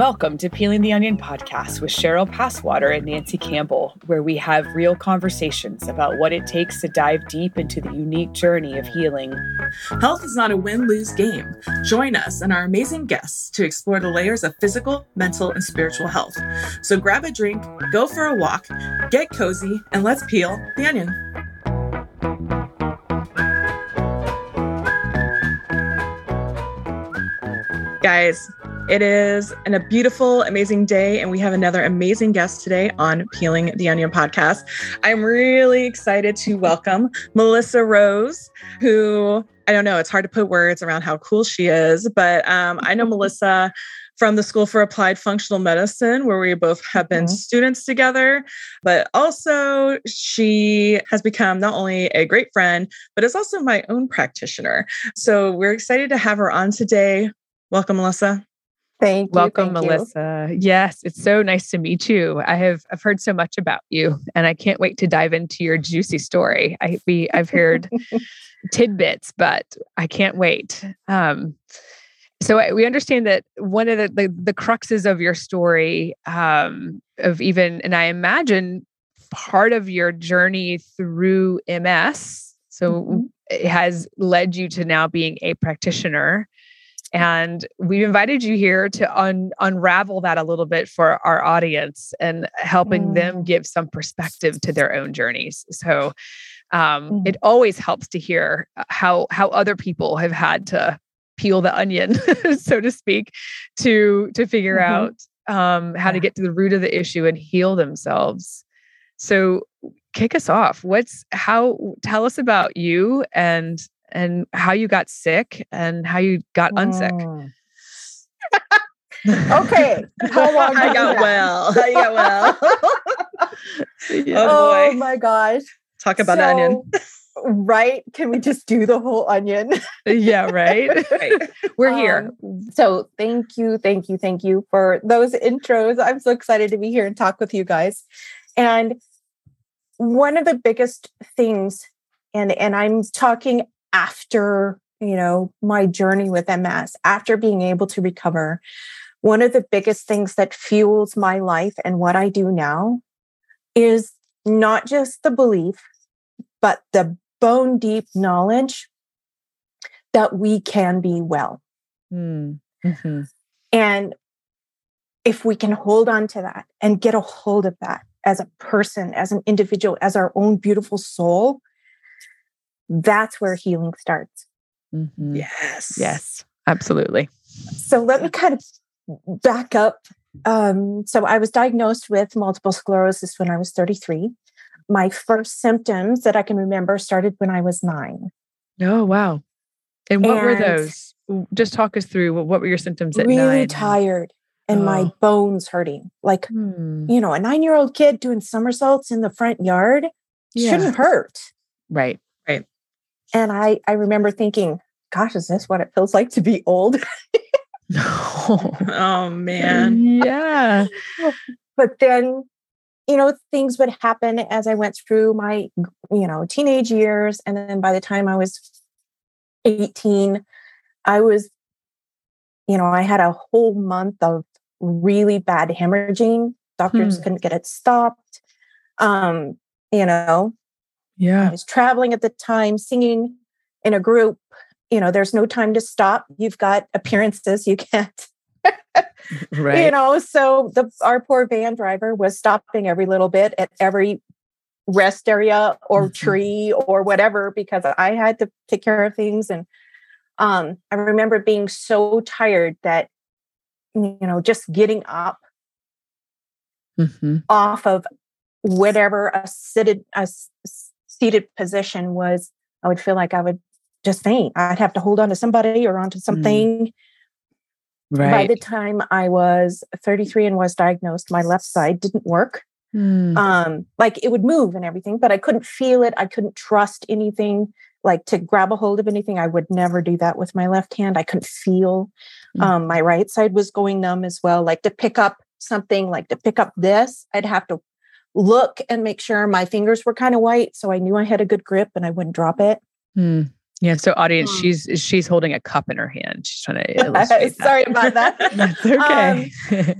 Welcome to Peeling the Onion podcast with Cheryl Passwater and Nancy Campbell, where we have real conversations about what it takes to dive deep into the unique journey of healing. Health is not a win lose game. Join us and our amazing guests to explore the layers of physical, mental, and spiritual health. So grab a drink, go for a walk, get cozy, and let's peel the onion. Guys, it is an, a beautiful, amazing day, and we have another amazing guest today on Peeling the Onion podcast. I'm really excited to welcome Melissa Rose, who I don't know, it's hard to put words around how cool she is, but um, I know Melissa from the School for Applied Functional Medicine, where we both have been mm-hmm. students together. But also, she has become not only a great friend, but is also my own practitioner. So we're excited to have her on today. Welcome, Melissa. Thank you. Welcome, thank Melissa. You. Yes, it's so nice to meet you. I have I've heard so much about you, and I can't wait to dive into your juicy story. I we I've heard tidbits, but I can't wait. Um, so we understand that one of the, the, the cruxes of your story, um, of even, and I imagine part of your journey through MS, so mm-hmm. it has led you to now being a practitioner and we've invited you here to un- unravel that a little bit for our audience and helping mm. them give some perspective to their own journeys. So um, mm. it always helps to hear uh, how how other people have had to peel the onion, so to speak, to to figure mm-hmm. out um, how yeah. to get to the root of the issue and heal themselves. So kick us off. What's how? Tell us about you and and how you got sick and how you got unsick. Mm. okay. How long I got well. How you got well. yeah. Oh, oh, my gosh. Talk about so, onion. right? Can we just do the whole onion? yeah, right. right. We're here. Um, so thank you, thank you, thank you for those intros. I'm so excited to be here and talk with you guys. And one of the biggest things, and and I'm talking after you know my journey with ms after being able to recover one of the biggest things that fuels my life and what i do now is not just the belief but the bone deep knowledge that we can be well mm. mm-hmm. and if we can hold on to that and get a hold of that as a person as an individual as our own beautiful soul that's where healing starts. Mm-hmm. Yes. Yes, absolutely. So let me kind of back up. Um, so I was diagnosed with multiple sclerosis when I was 33. My first symptoms that I can remember started when I was nine. Oh, wow. And what and were those? Just talk us through what were your symptoms at really nine? Really tired and oh. my bones hurting. Like, hmm. you know, a nine year old kid doing somersaults in the front yard yeah. shouldn't hurt. Right. And I, I remember thinking, gosh, is this what it feels like to be old? oh, oh man. Yeah. but then, you know, things would happen as I went through my, you know, teenage years. And then by the time I was 18, I was, you know, I had a whole month of really bad hemorrhaging. Doctors hmm. couldn't get it stopped. Um, you know, yeah. I was traveling at the time, singing in a group. You know, there's no time to stop. You've got appearances. You can't. right. You know, so the our poor van driver was stopping every little bit at every rest area or mm-hmm. tree or whatever because I had to take care of things. And um, I remember being so tired that you know just getting up mm-hmm. off of whatever a seated a seated position was I would feel like I would just faint. I'd have to hold on to somebody or onto mm. something. Mm. Right. By the time I was 33 and was diagnosed, my left side didn't work. Mm. Um, like it would move and everything, but I couldn't feel it. I couldn't trust anything, like to grab a hold of anything. I would never do that with my left hand. I couldn't feel. Mm. Um, my right side was going numb as well. Like to pick up something, like to pick up this, I'd have to look and make sure my fingers were kind of white so I knew I had a good grip and I wouldn't drop it. Mm. Yeah. So, audience, um, she's she's holding a cup in her hand. She's trying to illustrate. Sorry about that. That's okay. Um,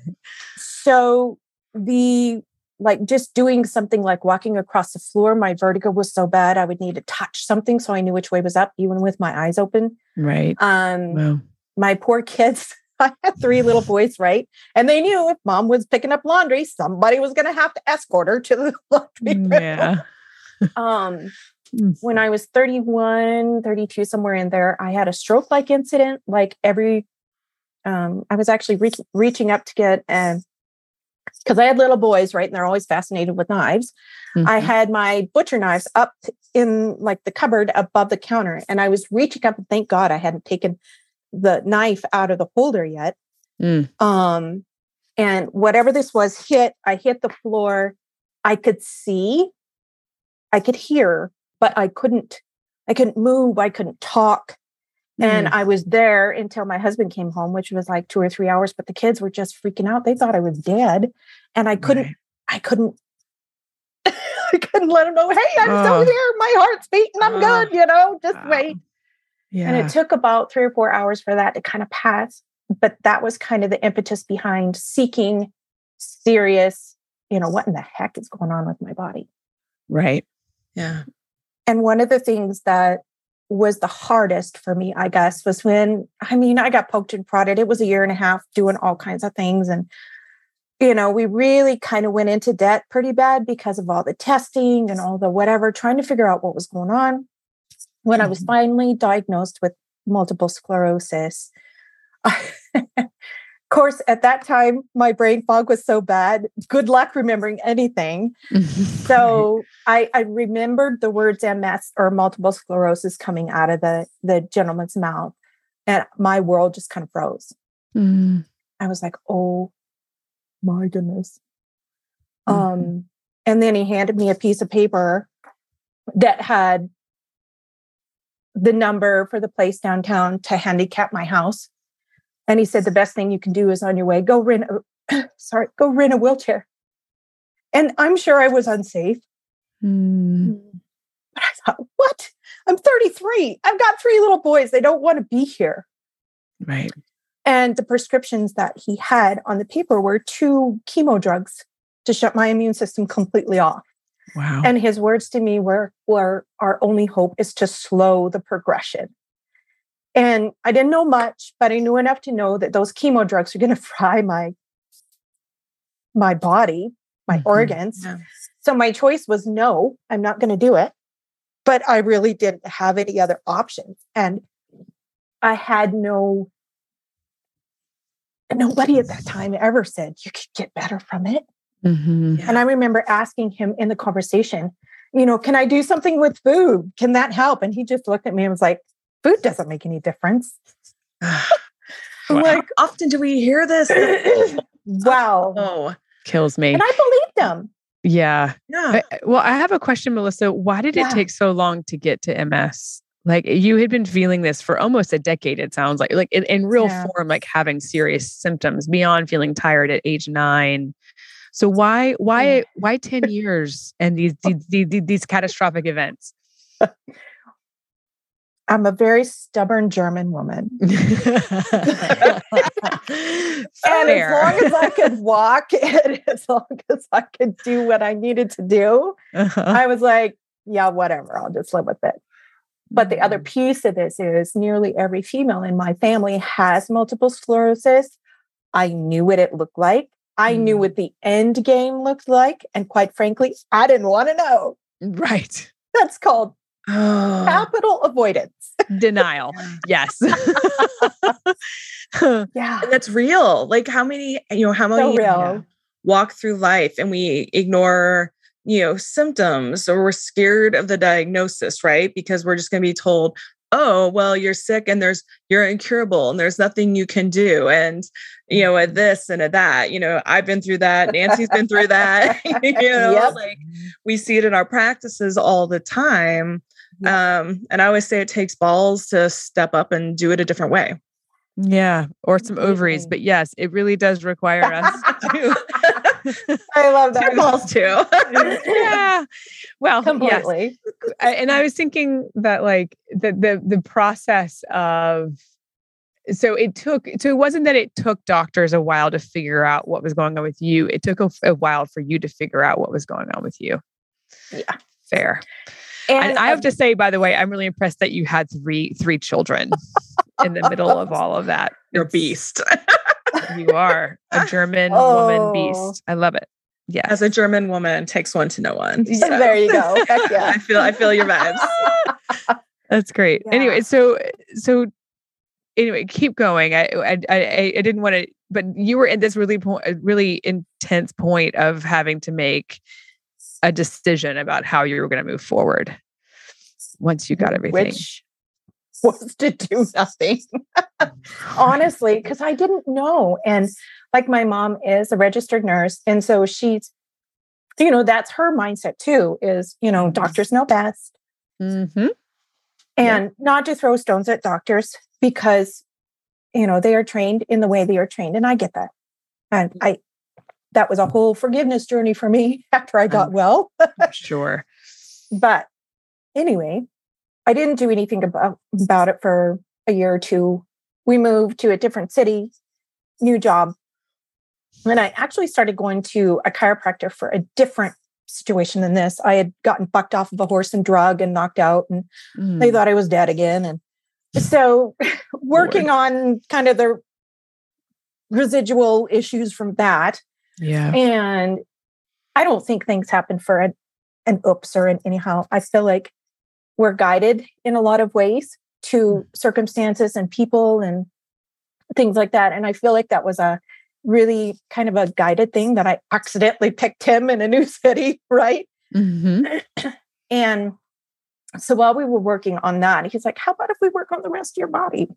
so the like just doing something like walking across the floor, my vertigo was so bad I would need to touch something so I knew which way was up, even with my eyes open. Right. Um, wow. my poor kids. I had three little boys, right? And they knew if mom was picking up laundry, somebody was going to have to escort her to the laundry room. Yeah. um, hmm. when I was 31, 32, somewhere in there, I had a stroke like incident. Like every, um, I was actually reach, reaching up to get an because I had little boys, right? And they're always fascinated with knives. Mm-hmm. I had my butcher knives up in like the cupboard above the counter, and I was reaching up, and thank God I hadn't taken the knife out of the holder yet. Mm. Um, and whatever this was hit, I hit the floor. I could see, I could hear, but I couldn't. I couldn't move. I couldn't talk. And mm. I was there until my husband came home, which was like two or three hours. But the kids were just freaking out. They thought I was dead. And I couldn't, right. I couldn't, I couldn't let them know, hey, I'm oh. still here. My heart's beating. I'm oh. good, you know, just wait. Yeah. And it took about three or four hours for that to kind of pass. But that was kind of the impetus behind seeking serious, you know, what in the heck is going on with my body? Right. Yeah. And one of the things that was the hardest for me, I guess, was when I mean, I got poked and prodded. It was a year and a half doing all kinds of things. And, you know, we really kind of went into debt pretty bad because of all the testing and all the whatever, trying to figure out what was going on. When. I was mm-hmm. finally diagnosed with multiple sclerosis, of course, at that time, my brain fog was so bad. Good luck remembering anything. so I, I remembered the words MS or multiple sclerosis coming out of the, the gentleman's mouth. And my world just kind of froze. Mm. I was like, oh my goodness. Mm-hmm. Um, and then he handed me a piece of paper that had the number for the place downtown to handicap my house and he said, the best thing you can do is on your way, go rent a, sorry, go rent a wheelchair. And I'm sure I was unsafe. Mm. But I thought, what? I'm 33. I've got three little boys. They don't want to be here. Right. And the prescriptions that he had on the paper were two chemo drugs to shut my immune system completely off. Wow. And his words to me were, were our only hope is to slow the progression. And I didn't know much, but I knew enough to know that those chemo drugs are going to fry my my body, my mm-hmm. organs. Yeah. So my choice was no, I'm not going to do it. But I really didn't have any other options. And I had no nobody at that time ever said you could get better from it. Mm-hmm. And I remember asking him in the conversation, you know, can I do something with food? Can that help? And he just looked at me and was like, food doesn't make any difference. like, often do we hear this? wow. Oh, kills me. And I believed him. Yeah. Yeah. Well, I have a question, Melissa. Why did it yeah. take so long to get to MS? Like you had been feeling this for almost a decade, it sounds like, like in, in real yeah. form, like having serious symptoms beyond feeling tired at age nine. So why, why, why 10 years and these, these, these, these catastrophic events? I'm a very stubborn German woman. and as long as I could walk and as long as I could do what I needed to do, uh-huh. I was like, yeah, whatever, I'll just live with it. But the other mm. piece of this is nearly every female in my family has multiple sclerosis. I knew what it looked like. I mm. knew what the end game looked like. And quite frankly, I didn't want to know. Right. That's called oh. capital avoidance denial. Yes. yeah. And that's real. Like how many, you know, how many so walk through life and we ignore, you know, symptoms or we're scared of the diagnosis, right? Because we're just going to be told, oh, well, you're sick and there's, you're incurable and there's nothing you can do. And, you know, at this and at that, you know, I've been through that. Nancy's been through that. you know, yep. like we see it in our practices all the time. Um, and I always say it takes balls to step up and do it a different way. Yeah, or some ovaries, but yes, it really does require us to I love that. balls too. yeah. Well, completely. Yes. And I was thinking that like the the the process of so it took so it wasn't that it took doctors a while to figure out what was going on with you it took a, a while for you to figure out what was going on with you yeah fair and, and i have to say by the way i'm really impressed that you had three three children in the middle of all of that you're a beast you are a german oh. woman beast i love it yeah as a german woman takes one to know one so. there you go Heck yeah i feel i feel your vibes that's great yeah. anyway so so anyway, keep going. I I I, I didn't want to, but you were at this really point, really intense point of having to make a decision about how you were going to move forward once you got everything. Which was to do nothing, honestly, because I didn't know. And like my mom is a registered nurse, and so she's, you know, that's her mindset too. Is you know, doctors know best. Mm-hmm. And yeah. not to throw stones at doctors, because you know they are trained in the way they are trained and i get that and i that was a whole forgiveness journey for me after i got well sure but anyway i didn't do anything about, about it for a year or two. We moved to a different city new job. And i actually started going to a chiropractor for a different situation than this. I had gotten bucked off of a horse and drug and knocked out and mm. they thought i was dead again and so working on kind of the residual issues from that. Yeah. And i don't think things happen for an, an oops or an anyhow. I feel like we're guided in a lot of ways to mm. circumstances and people and things like that and i feel like that was a really kind of a guided thing that i accidentally picked him in a new city right mm-hmm. and so while we were working on that, he's like, How about if we work on the rest of your body?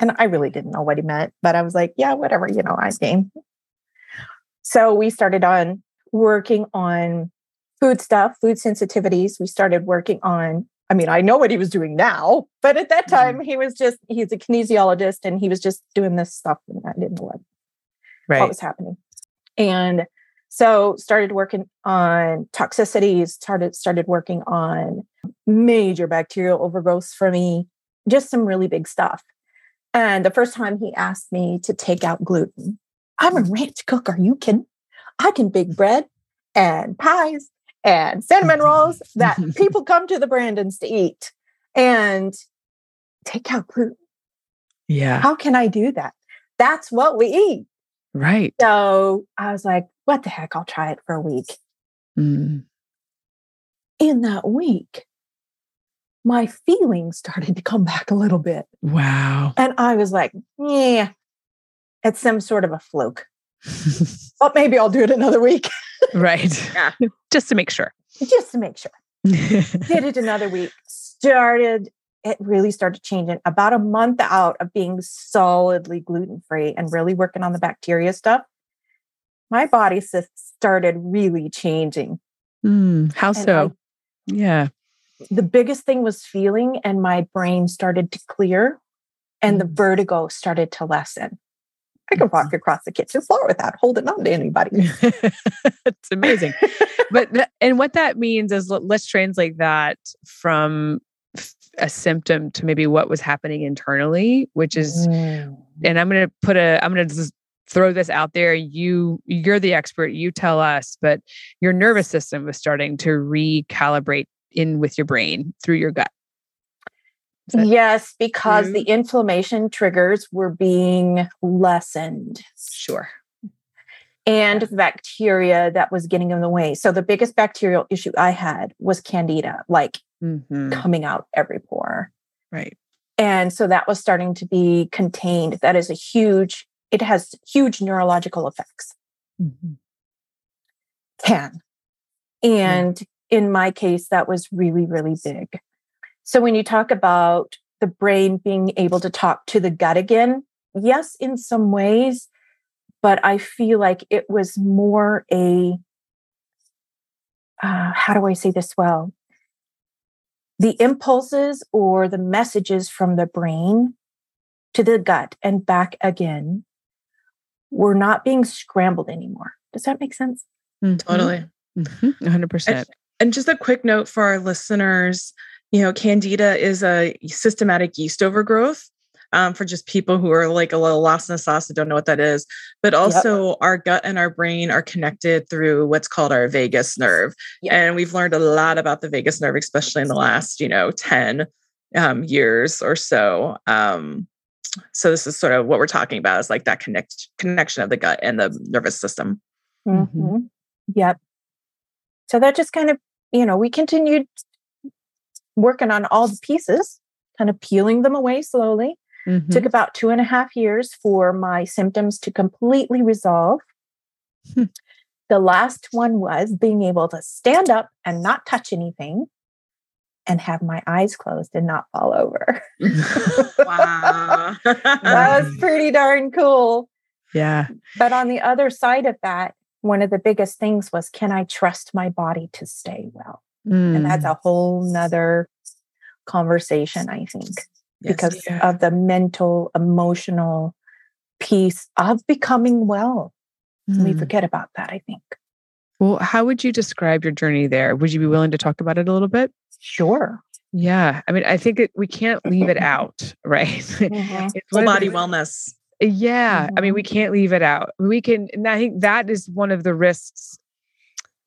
And I really didn't know what he meant, but I was like, Yeah, whatever, you know, I game. So we started on working on food stuff, food sensitivities. We started working on, I mean, I know what he was doing now, but at that time mm-hmm. he was just, he's a kinesiologist and he was just doing this stuff and I didn't know what, right. what was happening. And so started working on toxicities, started started working on major bacterial overgrowth for me, just some really big stuff. And the first time he asked me to take out gluten, I'm a ranch cook. Are you kidding? I can bake bread and pies and cinnamon rolls that people come to the Brandons to eat and take out gluten. Yeah. How can I do that? That's what we eat. Right. So I was like, what the heck? I'll try it for a week. Mm. In that week, my feelings started to come back a little bit. Wow. And I was like, yeah, it's some sort of a fluke. but maybe I'll do it another week. right. Yeah. Just to make sure. Just to make sure. Did it another week. Started, it really started changing about a month out of being solidly gluten free and really working on the bacteria stuff. My body started really changing. Mm, how and so? I, yeah the biggest thing was feeling, and my brain started to clear, and the mm. vertigo started to lessen. I could walk across the kitchen floor without holding on to anybody. it's amazing. but, th- and what that means is let's translate that from a symptom to maybe what was happening internally, which is, mm. and I'm going to put a, I'm going to just throw this out there. You, you're the expert. You tell us, but your nervous system was starting to recalibrate in with your brain through your gut. Yes, because true? the inflammation triggers were being lessened. Sure. And bacteria that was getting in the way. So the biggest bacterial issue I had was candida, like mm-hmm. coming out every pore. Right. And so that was starting to be contained. That is a huge, it has huge neurological effects. Mm-hmm. Can. And in my case, that was really, really big. So when you talk about the brain being able to talk to the gut again, yes, in some ways, but I feel like it was more a, uh, how do I say this well? The impulses or the messages from the brain to the gut and back again were not being scrambled anymore. Does that make sense? Mm-hmm. Totally. Mm-hmm. 100%. And, and just a quick note for our listeners you know, candida is a systematic yeast overgrowth um, for just people who are like a little lost in the sauce and don't know what that is. But also, yep. our gut and our brain are connected through what's called our vagus nerve. Yep. And we've learned a lot about the vagus nerve, especially in the last, you know, 10 um, years or so. Um, so this is sort of what we're talking about is like that connect connection of the gut and the nervous system. Mm-hmm. mm-hmm. Yep. So that just kind of, you know, we continued working on all the pieces, kind of peeling them away slowly. Mm-hmm. Took about two and a half years for my symptoms to completely resolve. Hmm. The last one was being able to stand up and not touch anything and have my eyes closed and not fall over. wow. that was pretty darn cool. Yeah. But on the other side of that, one of the biggest things was can I trust my body to stay well? Mm. And that's mm. a whole nother conversation, I think, yes, because yeah. of the mental, emotional piece of becoming well. Mm. We forget about that, I think. Well, how would you describe your journey there? Would you be willing to talk about it a little bit? Sure. Yeah. I mean, I think it, we can't leave it out, right? Mm-hmm. Full body the, wellness. Yeah. Mm-hmm. I mean, we mm-hmm. can't leave it out. We can, and I think that is one of the risks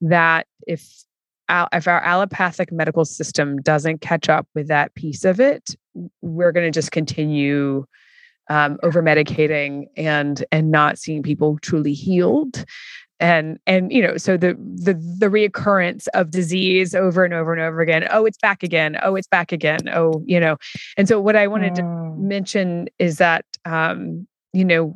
that if if our allopathic medical system doesn't catch up with that piece of it, we're going to just continue um, over medicating and and not seeing people truly healed. And and you know so the the the reoccurrence of disease over and over and over again oh it's back again. Oh it's back again. Oh you know. And so what i wanted mm. to mention is that um you know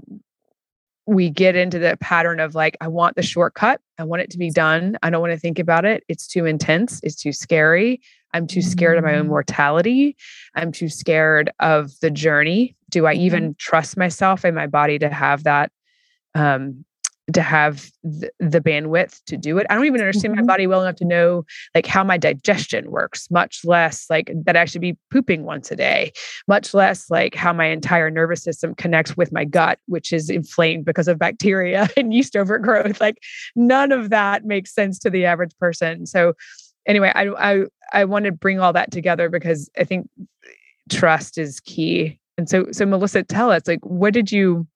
we get into the pattern of like, I want the shortcut. I want it to be done. I don't want to think about it. It's too intense. It's too scary. I'm too scared of my own mm. mortality. I'm too scared of the journey. Do I even mm-hmm. trust myself and my body to have that um, to have the, the, bandwidth to do it. I don't even understand mm-hmm. my body well enough to know like how my digestion works, much less like that I should be pooping once a day, much less like how my entire nervous system connects with my gut, which is inflamed because of bacteria and yeast overgrowth. Like none of that makes sense to the average person. So anyway, I I I want to bring all that together because I think trust is key. And so so Melissa, tell us like what did you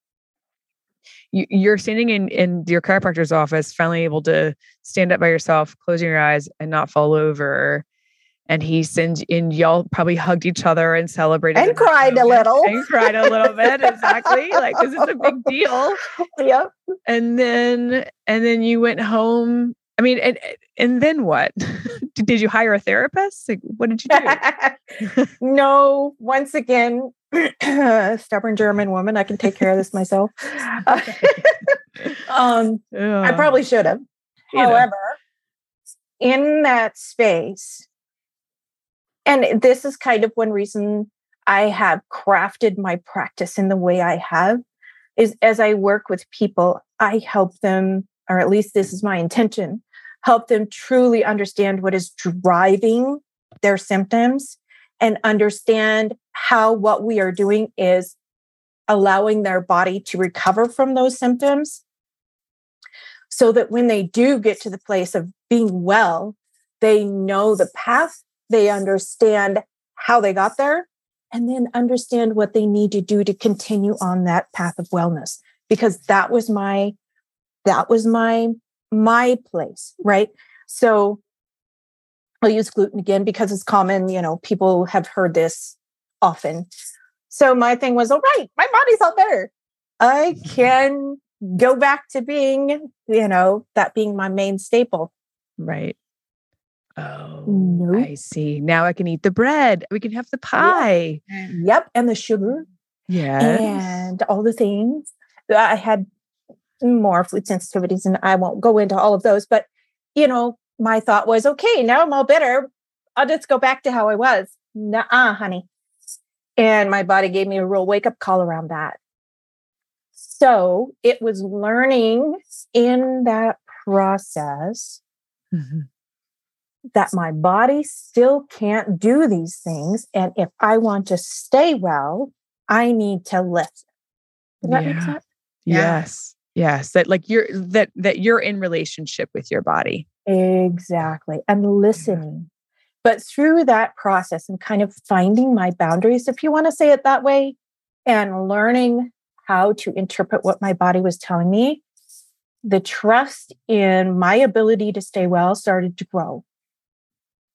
you, are standing in in your chiropractor's office, finally able to stand up by yourself, closing your eyes, and not fall over. And he sends in. Y'all probably hugged each other and celebrated and cried a little. And cried a little bit, exactly. Like this is a big deal. Yep. And then and then you went home. I mean, and and then what? did you hire a therapist? Like, what did you do? no. Once again, stubborn German woman. I can take care of this myself. um, yeah. I probably should have. However, know. in that space, and this is kind of one reason I have crafted my practice in the way I have, is as I work with people, I help them, or at least this is my intention, help them truly understand what is driving their symptoms and understand how what we are doing is allowing their body to recover from those symptoms so that when they do get to the place of being well, they know the path, they understand how they got there, and then understand what they need to do to continue on that path of wellness. Because that was my, that was my, my place, right? So I'll use gluten again because it's common, you know, people have heard this often. So my thing was, all right, my body's all better. I can go back to being, you know, that being my main staple. Right. Oh, nope. I see. Now I can eat the bread. We can have the pie. Yep. yep. And the sugar. Yeah. And all the things. I had more food sensitivities, and I won't go into all of those, but you know, my thought was, okay, now I'm all better. I'll just go back to how I was. Nah, honey. And my body gave me a real wake up call around that. So it was learning in that process mm-hmm. that my body still can't do these things. And if I want to stay well, I need to lift. Does that yeah. make sense? Yes. Yes, that like you're that that you're in relationship with your body. Exactly. And listening. But through that process and kind of finding my boundaries, if you want to say it that way, and learning how to interpret what my body was telling me, the trust in my ability to stay well started to grow.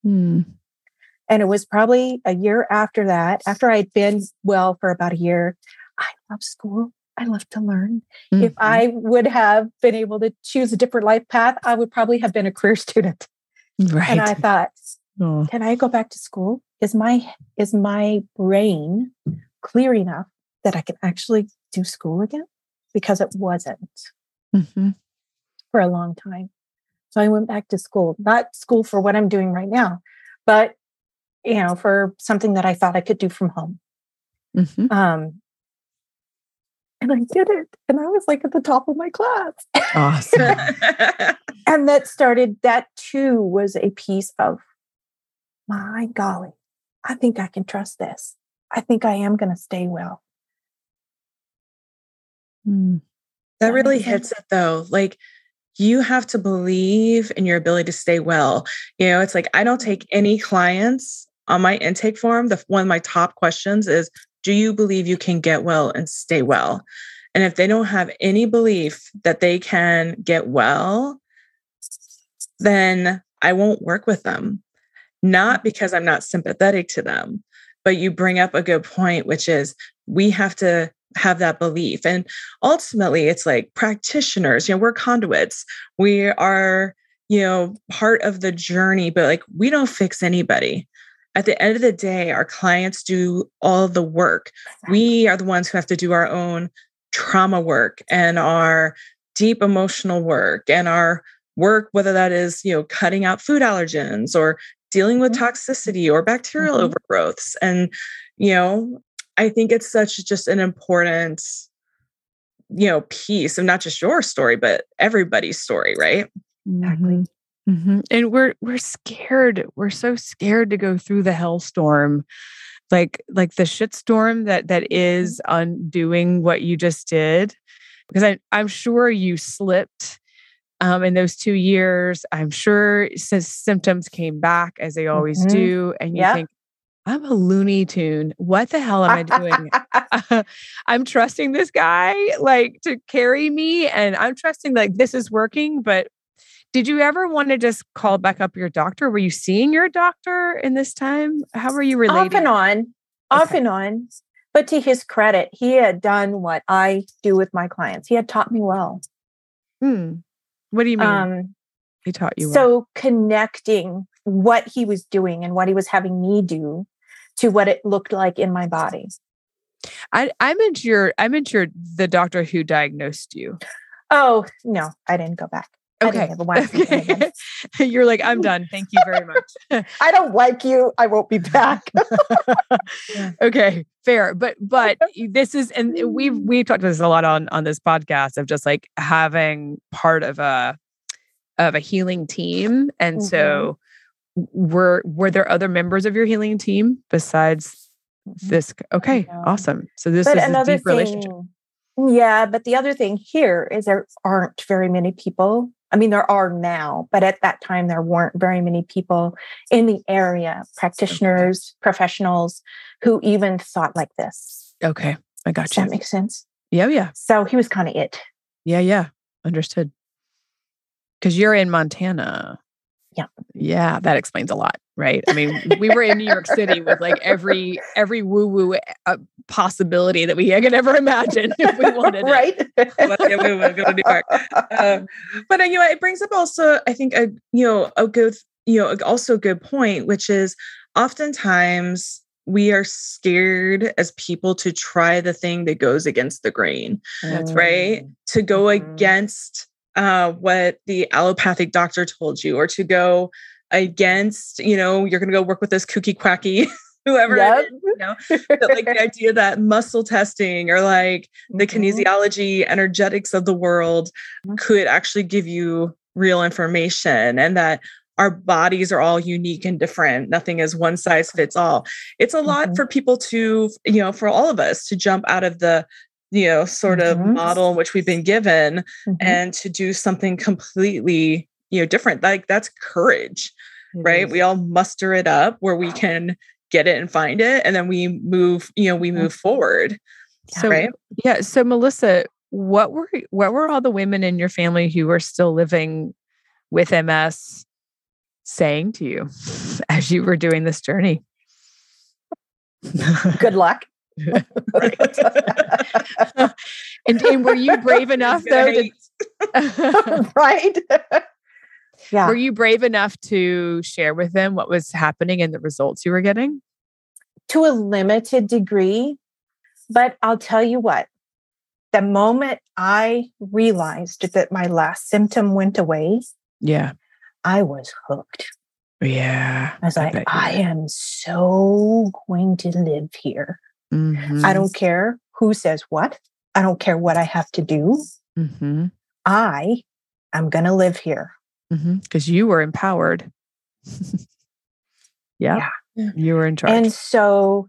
Hmm. And it was probably a year after that, after I'd been well for about a year. I love school. I love to learn. Mm-hmm. If I would have been able to choose a different life path, I would probably have been a career student. Right. And I thought, oh. can I go back to school? Is my is my brain clear enough that I can actually do school again? Because it wasn't mm-hmm. for a long time. So I went back to school, not school for what I'm doing right now, but you know, for something that I thought I could do from home. Mm-hmm. Um, and I did it. And I was like at the top of my class. Awesome. and that started, that too was a piece of, my golly, I think I can trust this. I think I am going to stay well. Mm. That, that really hits it though. Like you have to believe in your ability to stay well. You know, it's like I don't take any clients on my intake form. The one of my top questions is do you believe you can get well and stay well? And if they don't have any belief that they can get well, then I won't work with them. Not because I'm not sympathetic to them, but you bring up a good point, which is we have to have that belief. And ultimately, it's like practitioners, you know, we're conduits. We are, you know, part of the journey, but like we don't fix anybody at the end of the day, our clients do all the work. We are the ones who have to do our own trauma work and our deep emotional work and our work, whether that is, you know, cutting out food allergens or dealing with mm-hmm. toxicity or bacterial mm-hmm. overgrowths. And, you know, I think it's such just an important, you know, piece of not just your story, but everybody's story, right? Exactly. Mm-hmm. And we're we're scared. We're so scared to go through the hellstorm, like like the shitstorm that that mm-hmm. undoing what you just did. Because I, I'm sure you slipped um, in those two years. I'm sure since symptoms came back as they always mm-hmm. do, and you think, I'm a Looney Tune. What the hell am I doing? I'm trusting this guy like to carry me, and I'm trusting like this is working, but did you ever want to just call back up your doctor? Were you seeing your doctor in this time? How were you related? Off and on, okay. off and on. But to his credit, he had done what I do with my clients. He had taught me well. Hmm. What do you mean? Um, he taught you well. So connecting what he was doing and what he was having me do to what it looked like in my body. I, I meant your I meant your the doctor who diagnosed you. Oh no, I didn't go back. Okay. okay. You're like, I'm done. Thank you very much. I don't like you. I won't be back. okay, fair. But but this is and we've we've talked about this a lot on on this podcast of just like having part of a of a healing team. And mm-hmm. so were were there other members of your healing team besides mm-hmm. this? Okay, awesome. So this but is another a deep thing, relationship. Yeah, but the other thing here is there aren't very many people I mean, there are now, but at that time, there weren't very many people in the area, practitioners, professionals who even thought like this. Okay. I got Does you. that makes sense? Yeah. Yeah. So he was kind of it. Yeah. Yeah. Understood. Because you're in Montana. Yeah. Yeah. That explains a lot right? I mean, we were in New York City with like every every woo woo uh, possibility that we could ever imagine if we wanted, right? yeah, we would go to New York. Um, but uh, you know, it brings up also, I think, a you know a good you know also a good point, which is oftentimes we are scared as people to try the thing that goes against the grain. That's mm. right. To go mm. against uh, what the allopathic doctor told you, or to go against, you know, you're going to go work with this kooky quacky whoever yep. you know like the idea that muscle testing or like the mm-hmm. kinesiology energetics of the world mm-hmm. could actually give you real information and that our bodies are all unique and different nothing is one size fits all it's a lot mm-hmm. for people to you know for all of us to jump out of the you know sort of mm-hmm. model which we've been given mm-hmm. and to do something completely you know different like that's courage it right we all muster it up where we can get it and find it and then we move you know we move mm-hmm. forward so right? yeah so melissa what were what were all the women in your family who were still living with ms saying to you as you were doing this journey good luck and, and were you brave enough though to, right? Yeah. Were you brave enough to share with them what was happening and the results you were getting? To a limited degree but i'll tell you what. The moment i realized that my last symptom went away yeah. I was hooked. Yeah i was like i, I am so going to live here Mm-hmm. I don't care who says what. I don't care what I have to do. Mm-hmm. I am going to live here. Because mm-hmm. you were empowered. yeah. yeah. You were in charge. And so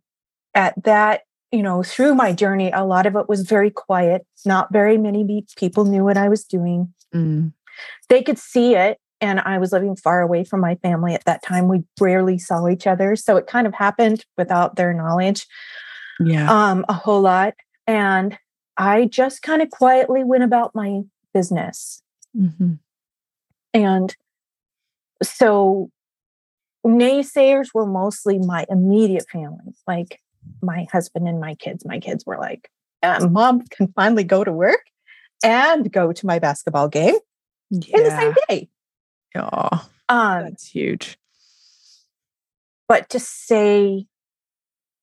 at that, you know, through my journey, a lot of it was very quiet. Not very many people knew what I was doing. Mm. They could see it. And I was living far away from my family at that time. We rarely saw each other. So it kind of happened without their knowledge yeah. um a whole lot and i just kind of quietly went about my business. Mm-hmm. and so naysayers were mostly my immediate family like my husband and my kids. My kids were like uh, mom can finally go to work and go to my basketball game yeah. in the same day. Oh um, that's huge. But to say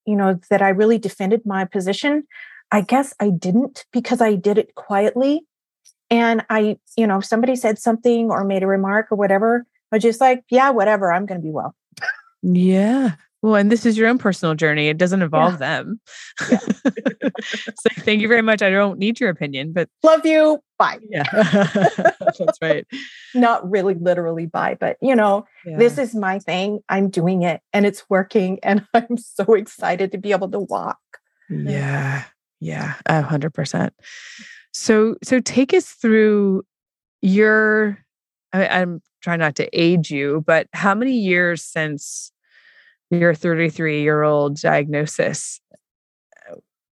you know, that I really defended my position. I guess I didn't because I did it quietly. And I, you know, if somebody said something or made a remark or whatever, I was just like, yeah, whatever, I'm going to be well. Yeah. Well, and this is your own personal journey. It doesn't involve yeah. them. Yeah. so thank you very much. I don't need your opinion, but love you. Bye. Yeah. That's right. Not really literally bye, but you know, yeah. this is my thing. I'm doing it and it's working. And I'm so excited to be able to walk. Yeah. Yeah. A hundred percent. So so take us through your I, I'm trying not to age you, but how many years since your 33 year old diagnosis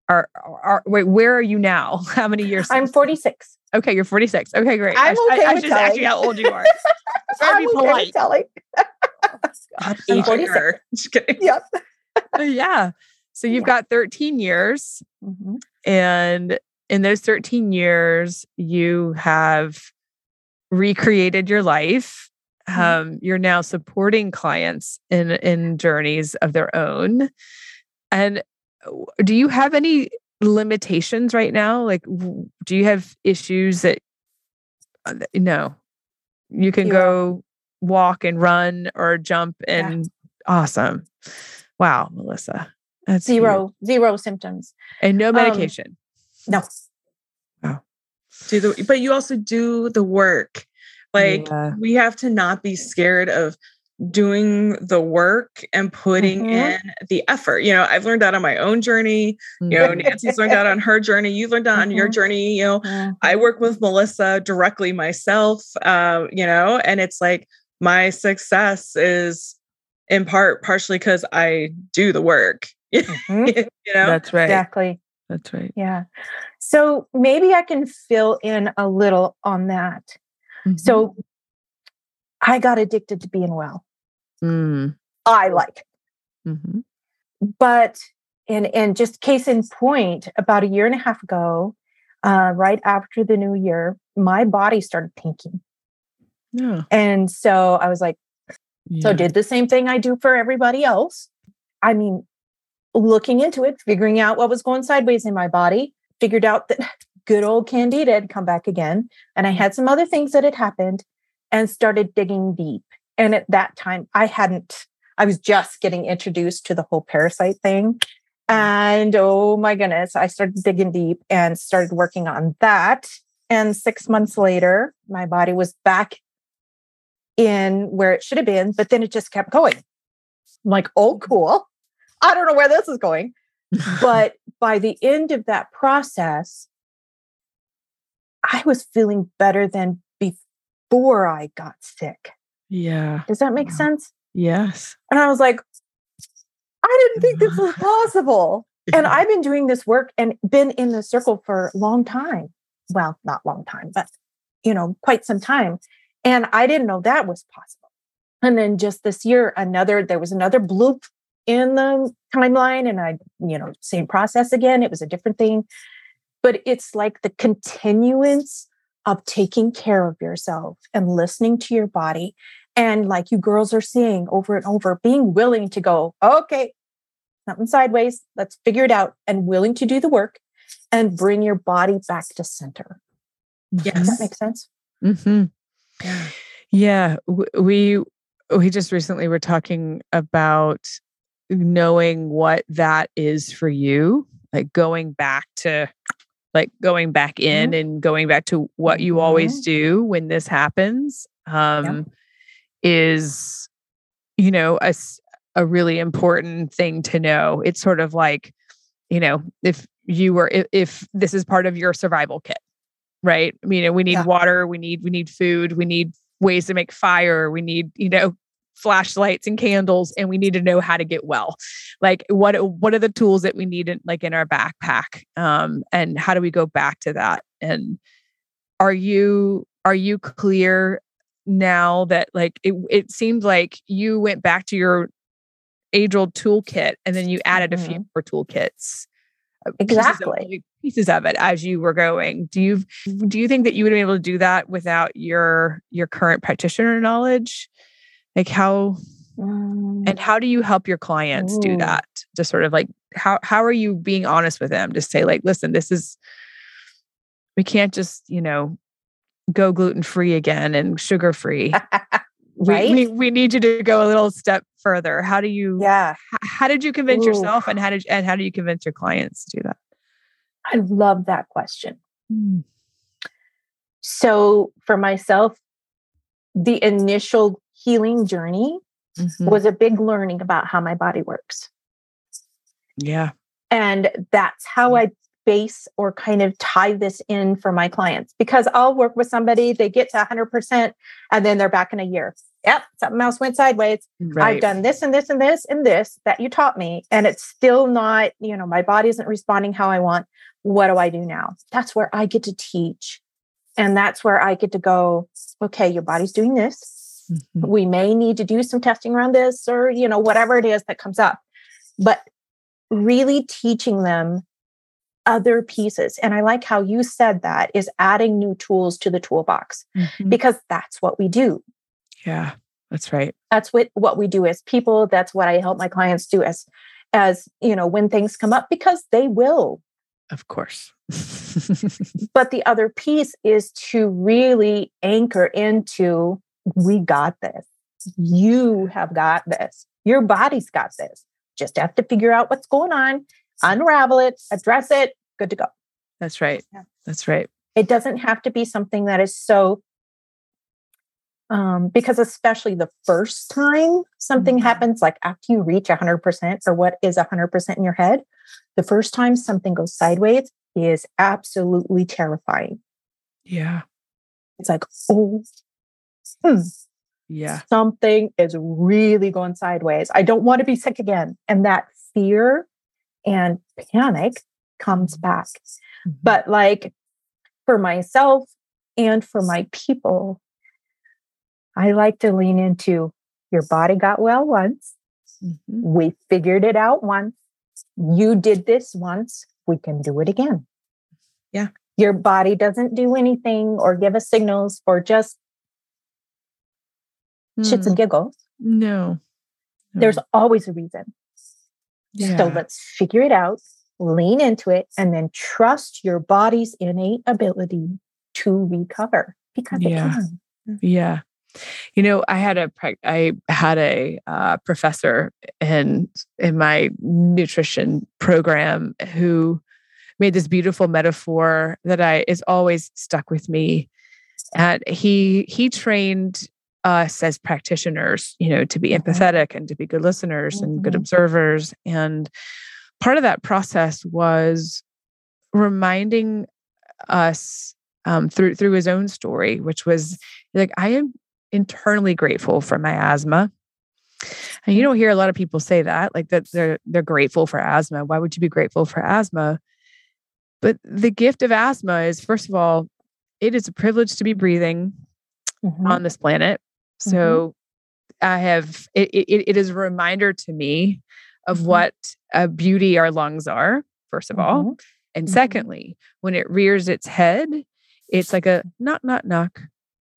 are, are wait where are you now? How many years i'm 46 okay you're 46 okay great. I'm okay I, I, with I should ask you how old you are. I'm be polite okay telling. God, I'm 46 just kidding. Yep. Yeah so you've yeah. got 13 years mm-hmm. and in those 13 years you have recreated your life Mm-hmm. um, you're now supporting clients in in journeys of their own. And do you have any limitations right now? Like do you have issues that uh, no. You can go walk and run or jump and yeah. awesome. Wow melissa that's zero huge. zero symptoms. And no um, medication. um, no. Wow. Do the but you also do the work like yeah. we have to not be scared of doing the work and putting mm-hmm. in the effort. You know, I've learned that on my own journey. You know, mm-hmm. Nancy's learned that on her journey. You've learned that mm-hmm. on your mm-hmm. journey. You know, mm-hmm. I work with Melissa directly myself, uh, you know, and it's like my success is in part partially because I do the work. Mm-hmm. you know, that's right. Exactly. That's right. Yeah. So maybe I can fill in a little on that. Mm-hmm. So I got addicted to being well. Mm. I like it. Mm-hmm. But and and just case in point, about a year and a half ago, uh, right after the new year, my body started pinking. Yeah. And so I was like, yeah. so did the same thing I do for everybody else. I mean, looking into it, figuring out what was going sideways in my body, figured out that good old candida had come back again. And I had some other things that had happened and started digging deep. And at that time, I hadn't, I was just getting introduced to the whole parasite thing. Mm-hmm. And oh my goodness, I started digging deep and started working on that. And six months later, my body was back in where it should have been, but then it just kept going. I'm like, oh, mm-hmm. cool. I don't know where this is going. but by the end of that process, I was feeling better than before I got sick. Yeah. Does that make wow. sense? Yes. And I was like, I didn't think this was possible. And I've been doing this work and been in the circle for a long time. Well, not long time, but you know, quite some time. And I didn't know that was possible. And then just this year, another, there was another bloop in the timeline, and I, you know, same process again. It was a different thing. But it's like the continuance of taking care of yourself and listening to your body. And like you girls are seeing over and over, being willing to go, okay, something sideways, let's figure it out, and willing to do the work and bring your body back to center. Yes. Does that make sense? Mm-hmm. Yeah. Yeah. We, we just recently were talking about knowing what that is for you, like going back to like going back in mm-hmm. and going back to what you mm-hmm. always do when this happens um, is you know a, a really important thing to know it's sort of like you know if you were if, if this is part of your survival kit right you know we need yeah. water we need we need food we need ways to make fire we need you know flashlights and candles and we need to know how to get well. Like what what are the tools that we need in like in our backpack? Um and how do we go back to that? And are you are you clear now that like it, it seemed like you went back to your age old toolkit and then you added mm-hmm. a few mm-hmm. more toolkits uh, exactly pieces of, pieces of, it as you were going. Do you do you think that you would be able to do that without your your current practitioner knowledge like how and mm. how do you help your clients Ooh. do that to sort of like how how are you being honest with them to say like listen this is we can't just you know go gluten free again and sugar free right we, we, we, need you to go a little step further how do you yeah how did you convince Ooh. yourself and how did and how do you convince your clients to do that i love that question mm. so for myself the initial healing journey mm-hmm. was a big learning about how my body works. Yeah. And that's how I base or kind of tie this in for my clients because I'll work with somebody, they get to 100%, and then they're back in a year. Yep, something else went sideways. Right. I've done this and this and this and this that you taught me, and it's still not, you know, my body isn't responding how I want. What do I do now? That's where I get to teach. And that's where I get to go, okay, your body's doing this Mm-hmm. We may need to do some testing around this or, you know, whatever it is that comes up. But really teaching them other pieces. And I like how you said that is adding new tools to the toolbox mm-hmm. because that's what we do. Yeah, that's right. That's what what we do as people. That's what I help my clients do as as, you know, when things come up because they will. Of course. but the other piece is to really anchor into we got this. You have got this. Your body's got this. Just have to figure out what's going on, unravel it, address it, good to go. That's right. Yeah. That's right. It doesn't have to be something that is so um, because especially the first time something mm-hmm. happens, like after you reach 100% or what is 100% in your head, the first time something goes sideways is absolutely terrifying. Yeah. It's like, oh hmm, yeah, something is really going sideways. I don't want to be sick again. And that fear and panic comes back. Mm-hmm. But like for myself and for my people, I like to lean into your body got well once. Mm-hmm. We figured it out once. You did this once. We can do it again. Yeah. Your body doesn't do anything or give us signals for just shits and hmm. giggles. No. no. There's always a reason. Yeah. So let's figure it out, lean into it, and then trust your body's innate ability to recover because yeah. it can. Yeah. You know, I had a I had a uh, professor in in my nutrition program who made this beautiful metaphor that I is always stuck with me. And he he trained us as practitioners, you know, to be mm-hmm. empathetic and to be good listeners mm-hmm. and good mm-hmm. observers. And part of that process was reminding us um, through through his own story, which was like, I am internally grateful for my asthma. And you don't hear a lot of people say that, like that they're they're grateful for asthma. Why would you be grateful for asthma? But the gift of asthma is, first of all, it is a privilege to be breathing mm-hmm. on this planet. So mm-hmm. I have it, it, it is a reminder to me of mm-hmm. what a beauty our lungs are, first of all. Mm-hmm. And mm-hmm. secondly, when it rears its head, it's like a knock, knock, knock.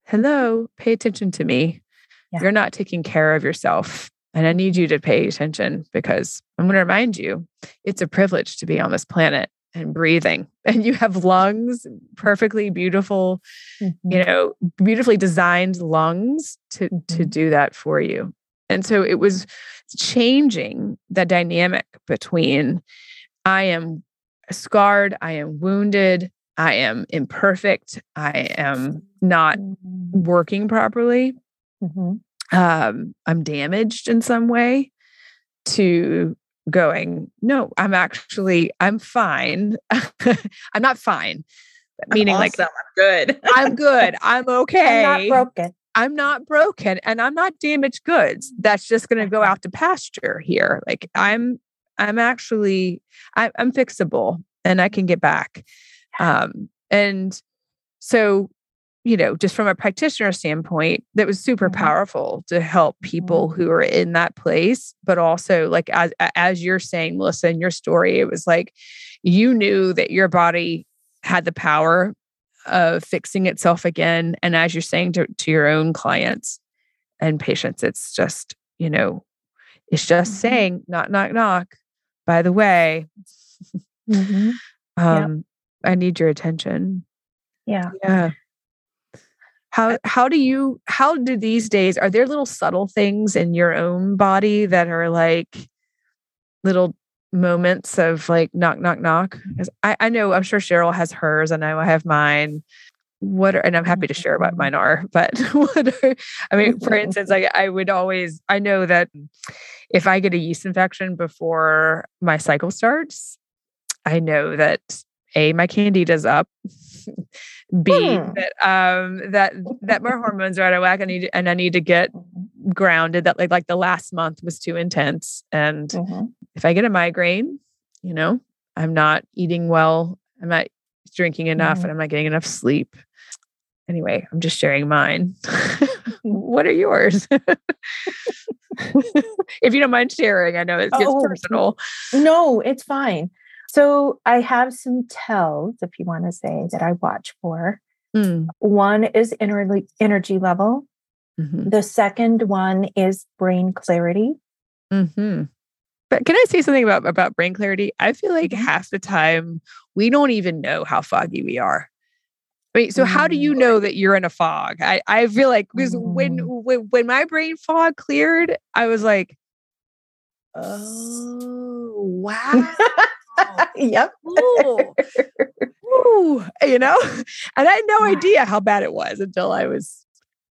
Hello, pay attention to me. Yeah. You're not taking care of yourself. And I need you to pay attention because I'm going to remind you it's a privilege to be on this planet and breathing and you have lungs perfectly beautiful mm-hmm. you know beautifully designed lungs to mm-hmm. to do that for you and so it was changing the dynamic between i am scarred i am wounded i am imperfect i am not mm-hmm. working properly mm-hmm. um, i'm damaged in some way to going, no, I'm actually, I'm fine. I'm not fine. Meaning awesome. like I'm good. I'm good. I'm okay. I'm not broken. I'm not broken and I'm not damaged goods. That's just going to go out to pasture here. Like I'm, I'm actually, I, I'm fixable and I can get back. Um, and so you know, just from a practitioner standpoint, that was super mm-hmm. powerful to help people mm-hmm. who are in that place. But also, like as as you're saying, Melissa, in your story, it was like you knew that your body had the power of fixing itself again. And as you're saying to, to your own clients and patients, it's just, you know, it's just mm-hmm. saying, knock, knock, knock. By the way, mm-hmm. um. I need your attention. Yeah. Yeah how how do you how do these days are there little subtle things in your own body that are like little moments of like knock knock knock? Mm. I, I know i'm sure cheryl has hers i know i have mine. What are, and i'm happy to share what mm-hmm. mine are but what are, i mean for mm-hmm. instance like i would always i know that if i get a yeast infection before my cycle starts i know that a my candida's up B hmm. that um that that my hormones are out of whack. I need and I need to get grounded. That like like the last month was too intense. And mm-hmm. if I get a migraine, you know, I'm not eating well. I'm not drinking enough, mm-hmm. and I'm not getting enough sleep. Anyway, I'm just sharing mine. what are yours? if you don't mind sharing, I know it gets oh, personal. No, it's fine. So I have some tells, if you want to say, that I watch for. Mm. One is energy energy level. Mm-hmm. The second one is brain clarity. Mm-hmm. But can I say something about about brain clarity? I feel like mm-hmm. half the time we don't even know how foggy we are. I mean, so how do you mm. know that you're in a fog? I, I feel like because when, mm. when when my brain fog cleared, I was like, oh wow. yep. Ooh. Ooh, you know, and I had no idea how bad it was until I was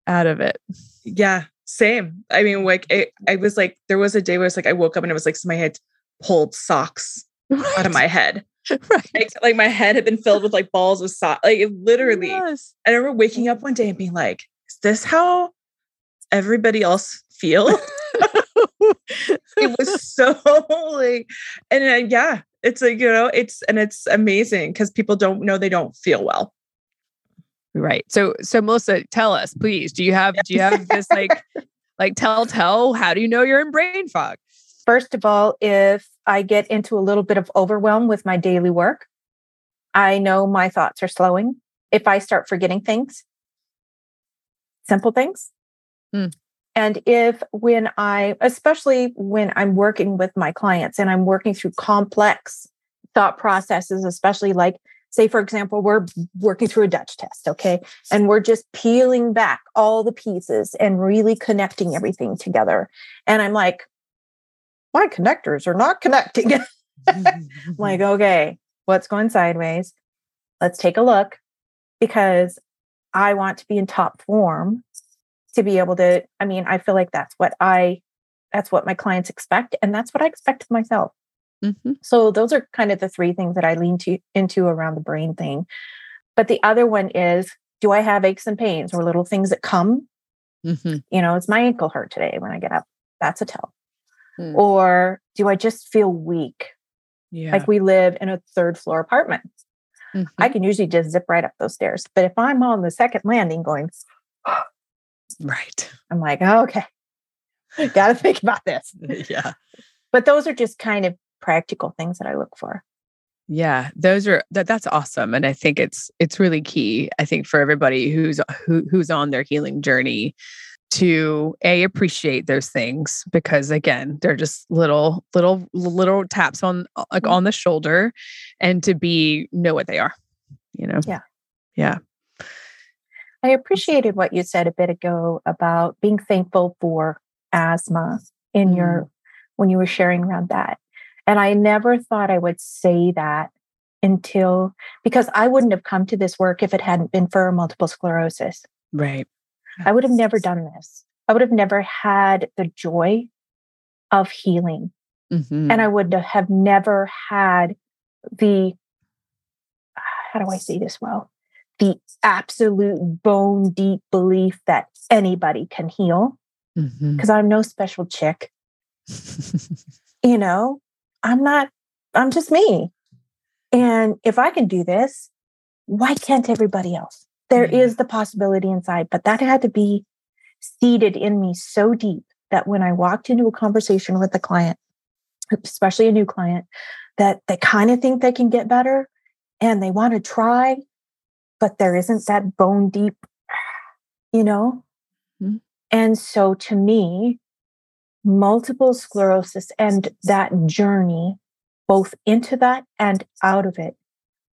out of it. Yeah, same. I mean, like it, I was like, there was a day where it's like I woke up and it was like my head pulled socks right. out of my head. Right. Like, like, my head had been filled with like balls of socks. Like it literally. Yes. I remember waking up one day and being like, is this how everybody else feel? it was so like, and uh, yeah, it's like you know it's and it's amazing because people don't know they don't feel well. Right. So so melissa tell us please do you have do you have this like like tell tell how do you know you're in brain fog? First of all if i get into a little bit of overwhelm with my daily work i know my thoughts are slowing. If i start forgetting things simple things mm. And if when I, especially when I'm working with my clients and I'm working through complex thought processes, especially like, say, for example, we're working through a Dutch test, okay? And we're just peeling back all the pieces and really connecting everything together. And I'm like, my connectors are not connecting. like, okay, what's going sideways? Let's take a look because I want to be in top form to be able to i mean i feel like that's what i that's what my clients expect and that's what i expect of myself Mm-hmm. So those are kind of the three things that I lean to into around the brain thing. But the other one is, do I have aches and pains or little things that come? Mm-hmm. You know, it's my ankle hurt today when I get up. That's a tell. Mm. Or do I just feel weak? Yeah. Like we live in a third floor apartment. Mm-hmm. I can usually just zip right up those stairs. But if I'm on the second landing going, right, I'm like, okay, got to think about this. yeah. But those are just kind of practical things that I look for. Yeah, those are that that's awesome and I think it's it's really key I think for everybody who's who, who's on their healing journey to a appreciate those things because again they're just little little little taps on like mm-hmm. on the shoulder and to be know what they are you know yeah yeah i appreciated what you said a bit ago about being thankful for asthma in mm. your when you were sharing around that and I never thought I would say that until because I wouldn't have come to this work if it hadn't been for multiple sclerosis. Right. I would have never done this. I would have never had the joy of healing. Mm-hmm. And I would have never had the, how do I say this well? The absolute bone deep belief that anybody can heal because mm-hmm. I'm no special chick. you know, I'm not, I'm just me. And if I can do this, why can't everybody else? There mm-hmm. is the possibility inside, but that had to be seated in me so deep that when I walked into a conversation with a client, especially a new client, that they kind of think they can get better and they want to try, but there isn't that bone deep, you know? Mm-hmm. And so to me, multiple sclerosis and that journey, both into that and out of it,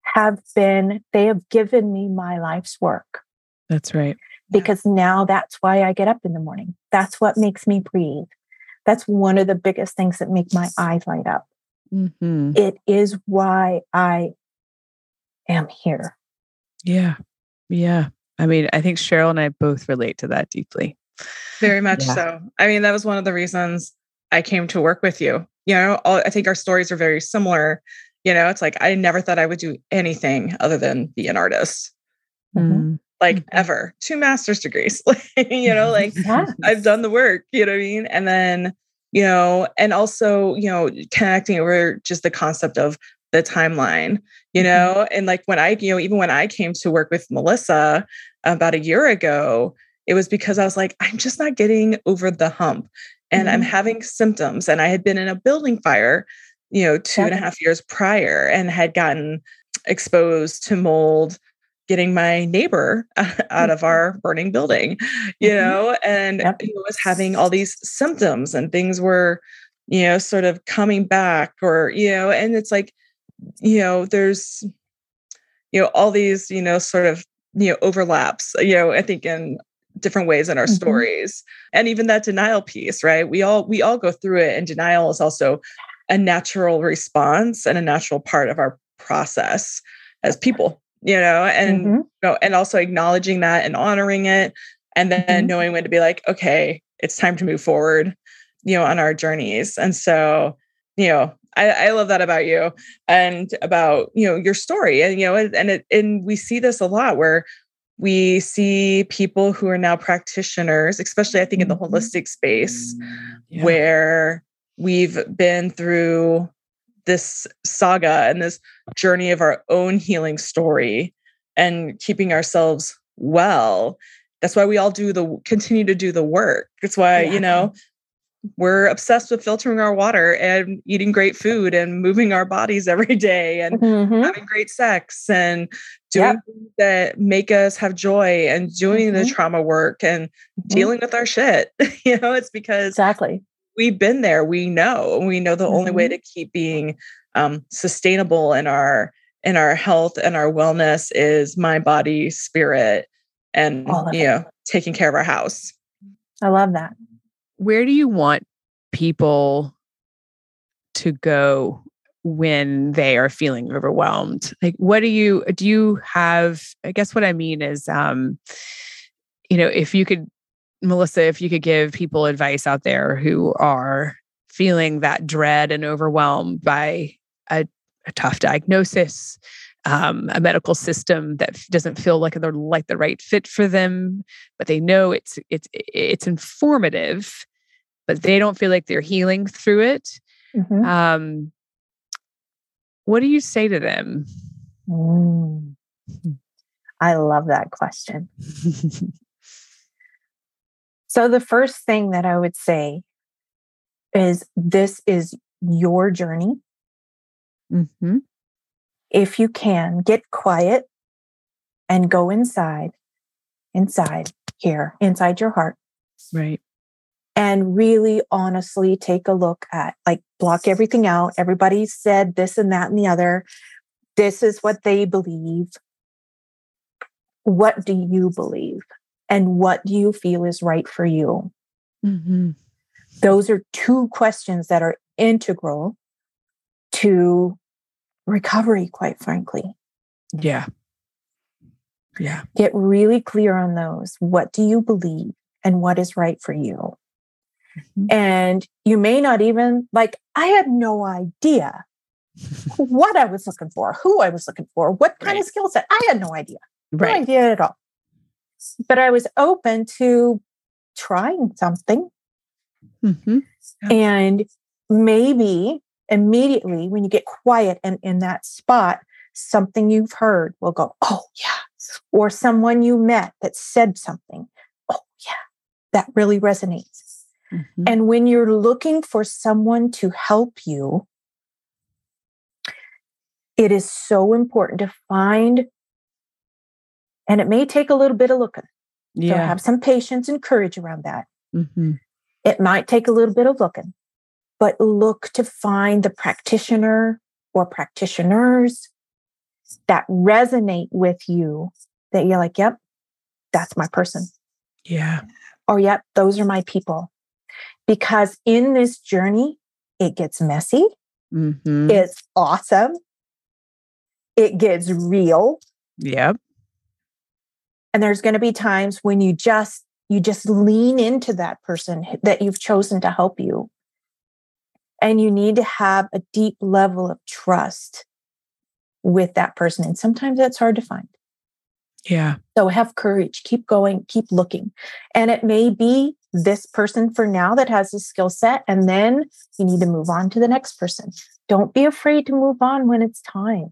have been, they have given me my life's work. That's right. Because now that's why I get up in the morning. That's what makes me breathe. That's one of the biggest things that make my eyes light up. Mm-hmm. It is why I am here. Yeah. Yeah. I mean, I think Cheryl and I both relate to that deeply. Very much yeah. so. I mean, that was one of the reasons I came to work with you. You know, all, I think our stories are very similar. You know, it's like I never thought I would do anything other than be an artist. Mm-hmm. Like mm-hmm. ever. Two master's degrees. you know, like yes. I've done the work, you know what I mean? And then, you know, and also, you know, connecting over just the concept of the timeline, you mm-hmm. know, mm-hmm. and like when I, you know, even when I came to work with Melissa about a year ago, it was because I was like, I'm just not getting over the hump and mm-hmm. I'm having symptoms. And I had been in a building fire, you know, two and a half years prior and had gotten exposed to mold getting my neighbor out mm-hmm. of our burning building, you mm-hmm. know, and yep. he was having all these symptoms and things were, you know, sort of coming back or, you know, and it's like, you know, there's, you know, all these, you know, sort of, you know, overlaps, you know, I think in different ways in our mm-hmm. stories and even that denial piece right we all we all go through it and denial is also a natural response and a natural part of our process as people you know and mm-hmm. you know and also acknowledging that and honoring it and then mm-hmm. knowing when to be like okay it's time to move forward you know on our journeys and so you know I, I love that about you and about you know your story and you know and it and we see this a lot where we see people who are now practitioners, especially I think in the mm-hmm. holistic space, yeah. where we've been through this saga and this journey of our own healing story and keeping ourselves well. That's why we all do the continue to do the work. that's why, yeah. you know, we're obsessed with filtering our water and eating great food and moving our bodies every day and mm-hmm. having great sex and doing yep. things that make us have joy and doing mm-hmm. the trauma work and mm-hmm. dealing with our shit. you know, it's because exactly we've been there. We know. We know the only way mm-hmm. to keep being um, sustainable in our in our health and our wellness is mind, body, spirit, and you know, taking care of our house. I love that where do you want people to go when they are feeling overwhelmed? Like what do you do you have i guess what i mean is um you know if you could melissa if you could give people advice out there who are feeling that dread and overwhelm by a, a tough diagnosis, um, a medical system that doesn't feel like they're like the right fit for them, but they know it's it's it's informative, but they don't feel like they're healing through it. Mm-hmm. Um, what do you say to them? Mm. I love that question. so, the first thing that I would say is this is your journey. Mm-hmm if you can, get quiet and go inside, inside here, inside your heart. Right. And really honestly take a look at, like, block everything out. Everybody said this and that and the other. This is what they believe. What do you believe? And what do you feel is right for you? Mm-hmm. Those are two questions that are integral to recovery, quite frankly. Yeah. Yeah. Get really clear on those. What do you believe and what is right for you? Mm-hmm. And you may not even, like, I had no idea what I was looking for, who I was looking for, what kind right. of skill set. I had no idea. Right. No idea at all. But I was open to trying something. Mm-hmm. And maybe immediately when you get quiet and in that spot, something you've heard will go, oh, yeah. Or someone you met that said something, oh, yeah, that really resonates. Mm-hmm. And when you're looking for someone to help you, it is so important to find, and it may take a little bit of looking. Yeah. So have some patience and courage around that. Mm-hmm. It might take a little bit of looking, but look to find the practitioner or practitioners that resonate with you that you're like, yep, that's my person. Yeah. Or, yep, those are my people. Because in this journey, it gets messy. Mm-hmm. It's awesome. It gets real. Yep. And there's going to be times when you just you just lean into that person that you've chosen to help you and you need to have a deep level of trust with that person. And sometimes that's hard to find. Yeah. So have courage, keep going, keep looking. And it may be this person for now that has a skill set, and then you need to move on to the next person. Don't be afraid to move on when it's time.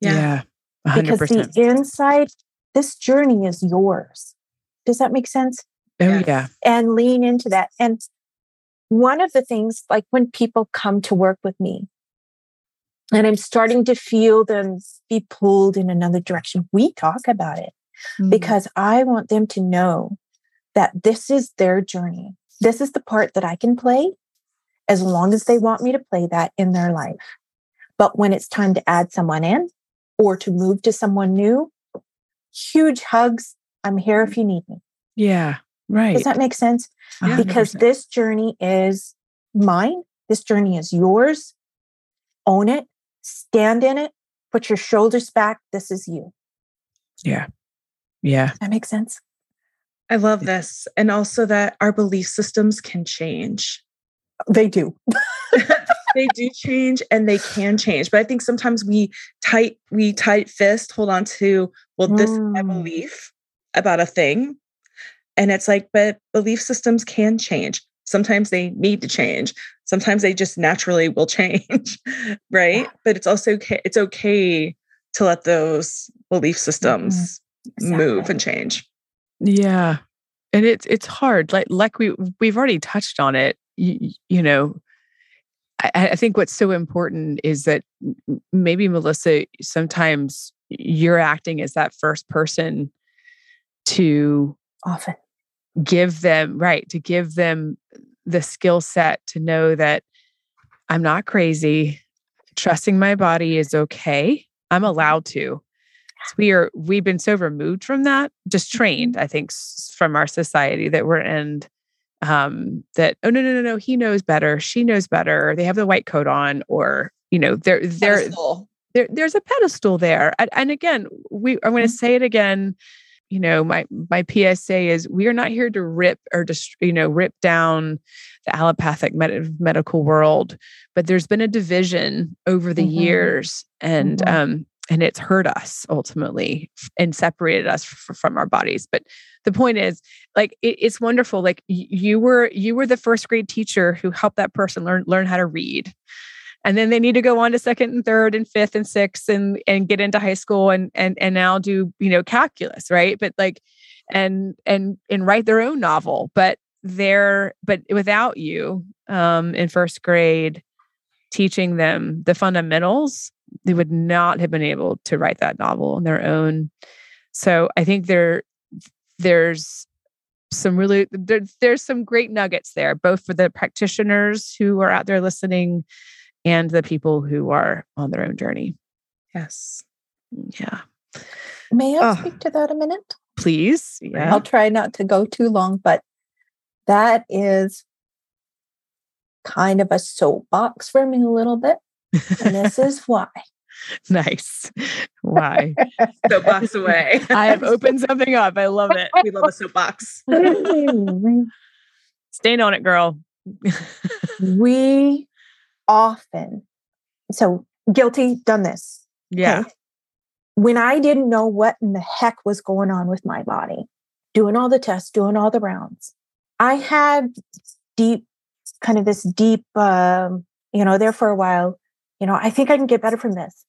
Yeah. yeah because the inside, this journey is yours. Does that make sense? Oh, yeah. And lean into that. And one of the things, like when people come to work with me, and I'm starting to feel them be pulled in another direction, we talk about it mm-hmm. because I want them to know that this is their journey. This is the part that I can play as long as they want me to play that in their life. But when it's time to add someone in or to move to someone new, huge hugs. I'm here if you need me. Yeah. Right. Does that make sense? Because 100%. this journey is mine. This journey is yours. Own it, stand in it, put your shoulders back. This is you. Yeah. Yeah. That makes sense. I love this. And also that our belief systems can change. They do. they do change and they can change. But I think sometimes we tight, we tight fist hold on to, well, this mm. is my mm. belief about a thing. And it's like, but belief systems can change. Sometimes they need to change. Sometimes they just naturally will change, right? Yeah. But it's also okay. It's okay to let those belief mm-hmm. systems mm-hmm. exactly. move and change. Yeah, and it's it's hard. Like like we we've already touched on it. You, you know, I, I think what's so important is that maybe Melissa, sometimes you're acting as that first person to often give them right to give them the skill set to know that I'm not crazy. Trusting my body is okay. I'm allowed to. So we are we've been so removed from that, just trained, I think, from our society that we're in um that oh no no no no he knows better she knows better they have the white coat on or you know there there there there's a pedestal there and, and again we i'm going to mm-hmm. say it again you know my my psa is we are not here to rip or just you know rip down the allopathic med- medical world but there's been a division over the mm-hmm. years and mm-hmm. um and it's hurt us ultimately and separated us f- from our bodies but the point is like it, it's wonderful like y- you were you were the first grade teacher who helped that person learn learn how to read and then they need to go on to second and third and fifth and sixth and and get into high school and and and now do you know calculus right? But like and and and write their own novel but there but without you um in first grade teaching them the fundamentals they would not have been able to write that novel on their own. So i think there there's some really there, there's some great nuggets there both for the practitioners who are out there listening and the people who are on their own journey. Yes. Yeah. May i oh, speak to that a minute? Please yeah. I'll try not to go too long but that is kind of a soapbox for me a little bit. And this is why. Nice. Why? soapbox away. I have opened something up. I love it. We love a soapbox. Staying on it, girl. we often, so guilty, done this. Yeah. Okay. When I didn't know what in the heck was going on with my body, doing all the tests, doing all the rounds, I had deep, kind of this deep, um, you know, there for a while, you know, I think I can get better from this.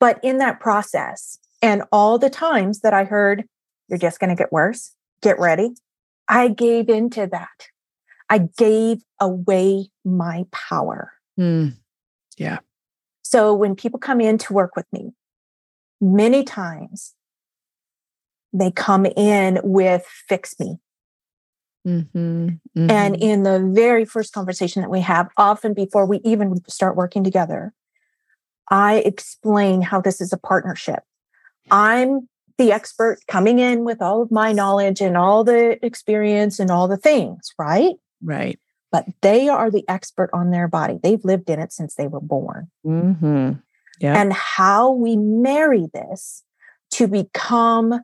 But in that process, and all the times that I heard, you're just going to get worse, get ready, I gave into that. I gave away my power. Mm. Yeah. So when people come in to work with me, many times they come in with fix me. Mm-hmm, mm-hmm. And in the very first conversation that we have, often before we even start working together, I explain how this is a partnership. I'm the expert coming in with all of my knowledge and all the experience and all the things, right? Right. But they are the expert on their body. They've lived in it since they were born. Mm-hmm. Yeah. And how we marry this to become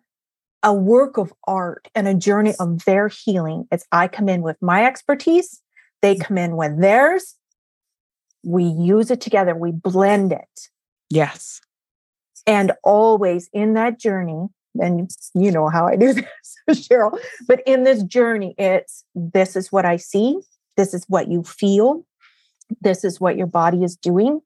a work of art and a journey of their healing is I come in with my expertise, they come in with theirs. We use it together, we blend it. Yes. And always in that journey, and you know how I do this, Cheryl, but in this journey, it's this is what I see, this is what you feel, this is what your body is doing,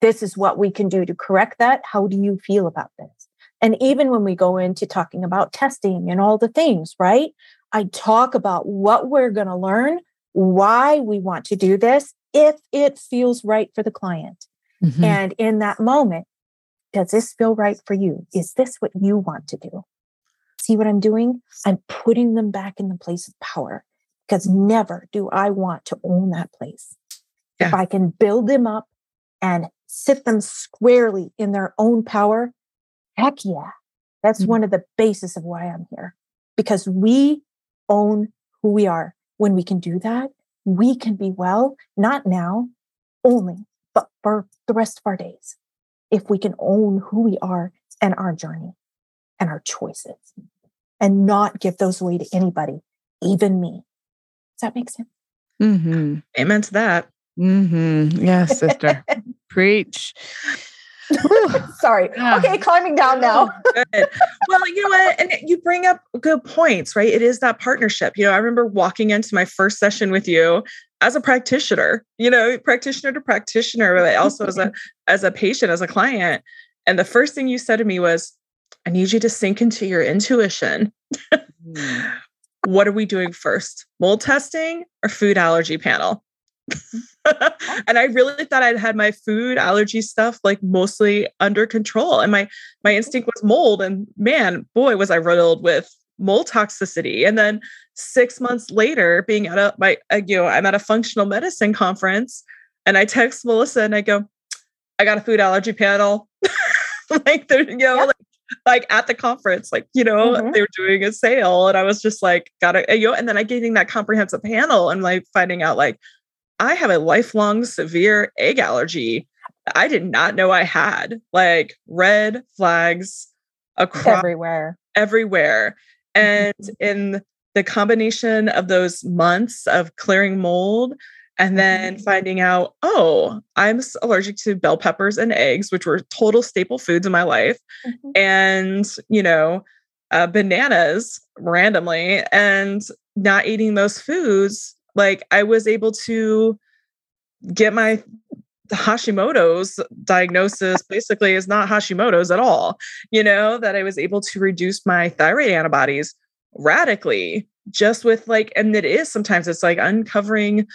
this is what we can do to correct that. How do you feel about this? And even when we go into talking about testing and all the things, right? I talk about what we're going to learn, why we want to do this, if it feels right for the client. Mm-hmm. And in that moment, does this feel right for you? Is this what you want to do? See what I'm doing? I'm putting them back in the place of power because never do I want to own that place. Yeah. If I can build them up and sit them squarely in their own power, Heck yeah. That's mm-hmm. one of the basis of why I'm here because we own who we are. When we can do that, we can be well, not now only, but for the rest of our days. If we can own who we are and our journey and our choices and not give those away to anybody, even me. Does that make sense? Mm-hmm. Amen to that. Mm-hmm. Yes, sister. Preach. Sorry. Yeah. Okay, climbing down now. good. Well, you know what? And you bring up good points, right? It is that partnership. You know, I remember walking into my first session with you as a practitioner, you know, practitioner to practitioner, but also as a as a patient, as a client. And the first thing you said to me was, I need you to sink into your intuition. mm. What are we doing first? Mold testing or food allergy panel? and I really thought I'd had my food allergy stuff like mostly under control. And my my instinct was mold. And man, boy, was I riddled with mold toxicity. And then six months later, being at a my uh, you know, I'm at a functional medicine conference and I text Melissa and I go, I got a food allergy panel. like they're, you know, yeah. like like at the conference, like, you know, mm-hmm. they were doing a sale. And I was just like, gotta, you know, and then I getting that comprehensive panel and like finding out like, I have a lifelong severe egg allergy. I did not know I had like red flags across everywhere. Everywhere. And mm-hmm. in the combination of those months of clearing mold and then mm-hmm. finding out, oh, I'm allergic to bell peppers and eggs, which were total staple foods in my life, mm-hmm. and you know, uh, bananas randomly, and not eating those foods. Like I was able to get my Hashimoto's diagnosis basically is not Hashimoto's at all. You know, that I was able to reduce my thyroid antibodies radically just with like, and it is sometimes it's like uncovering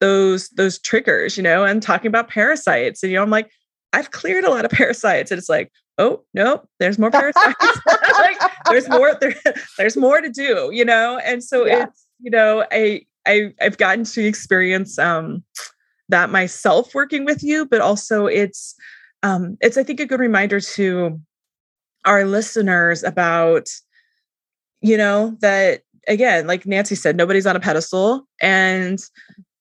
those those triggers, you know, and talking about parasites. And you know, I'm like, I've cleared a lot of parasites. And it's like, oh no, there's more parasites. like there's more, there, there's more to do, you know? And so yeah. it's, you know, I I I've gotten to experience um that myself working with you, but also it's um it's I think a good reminder to our listeners about you know that again like nancy said nobody's on a pedestal and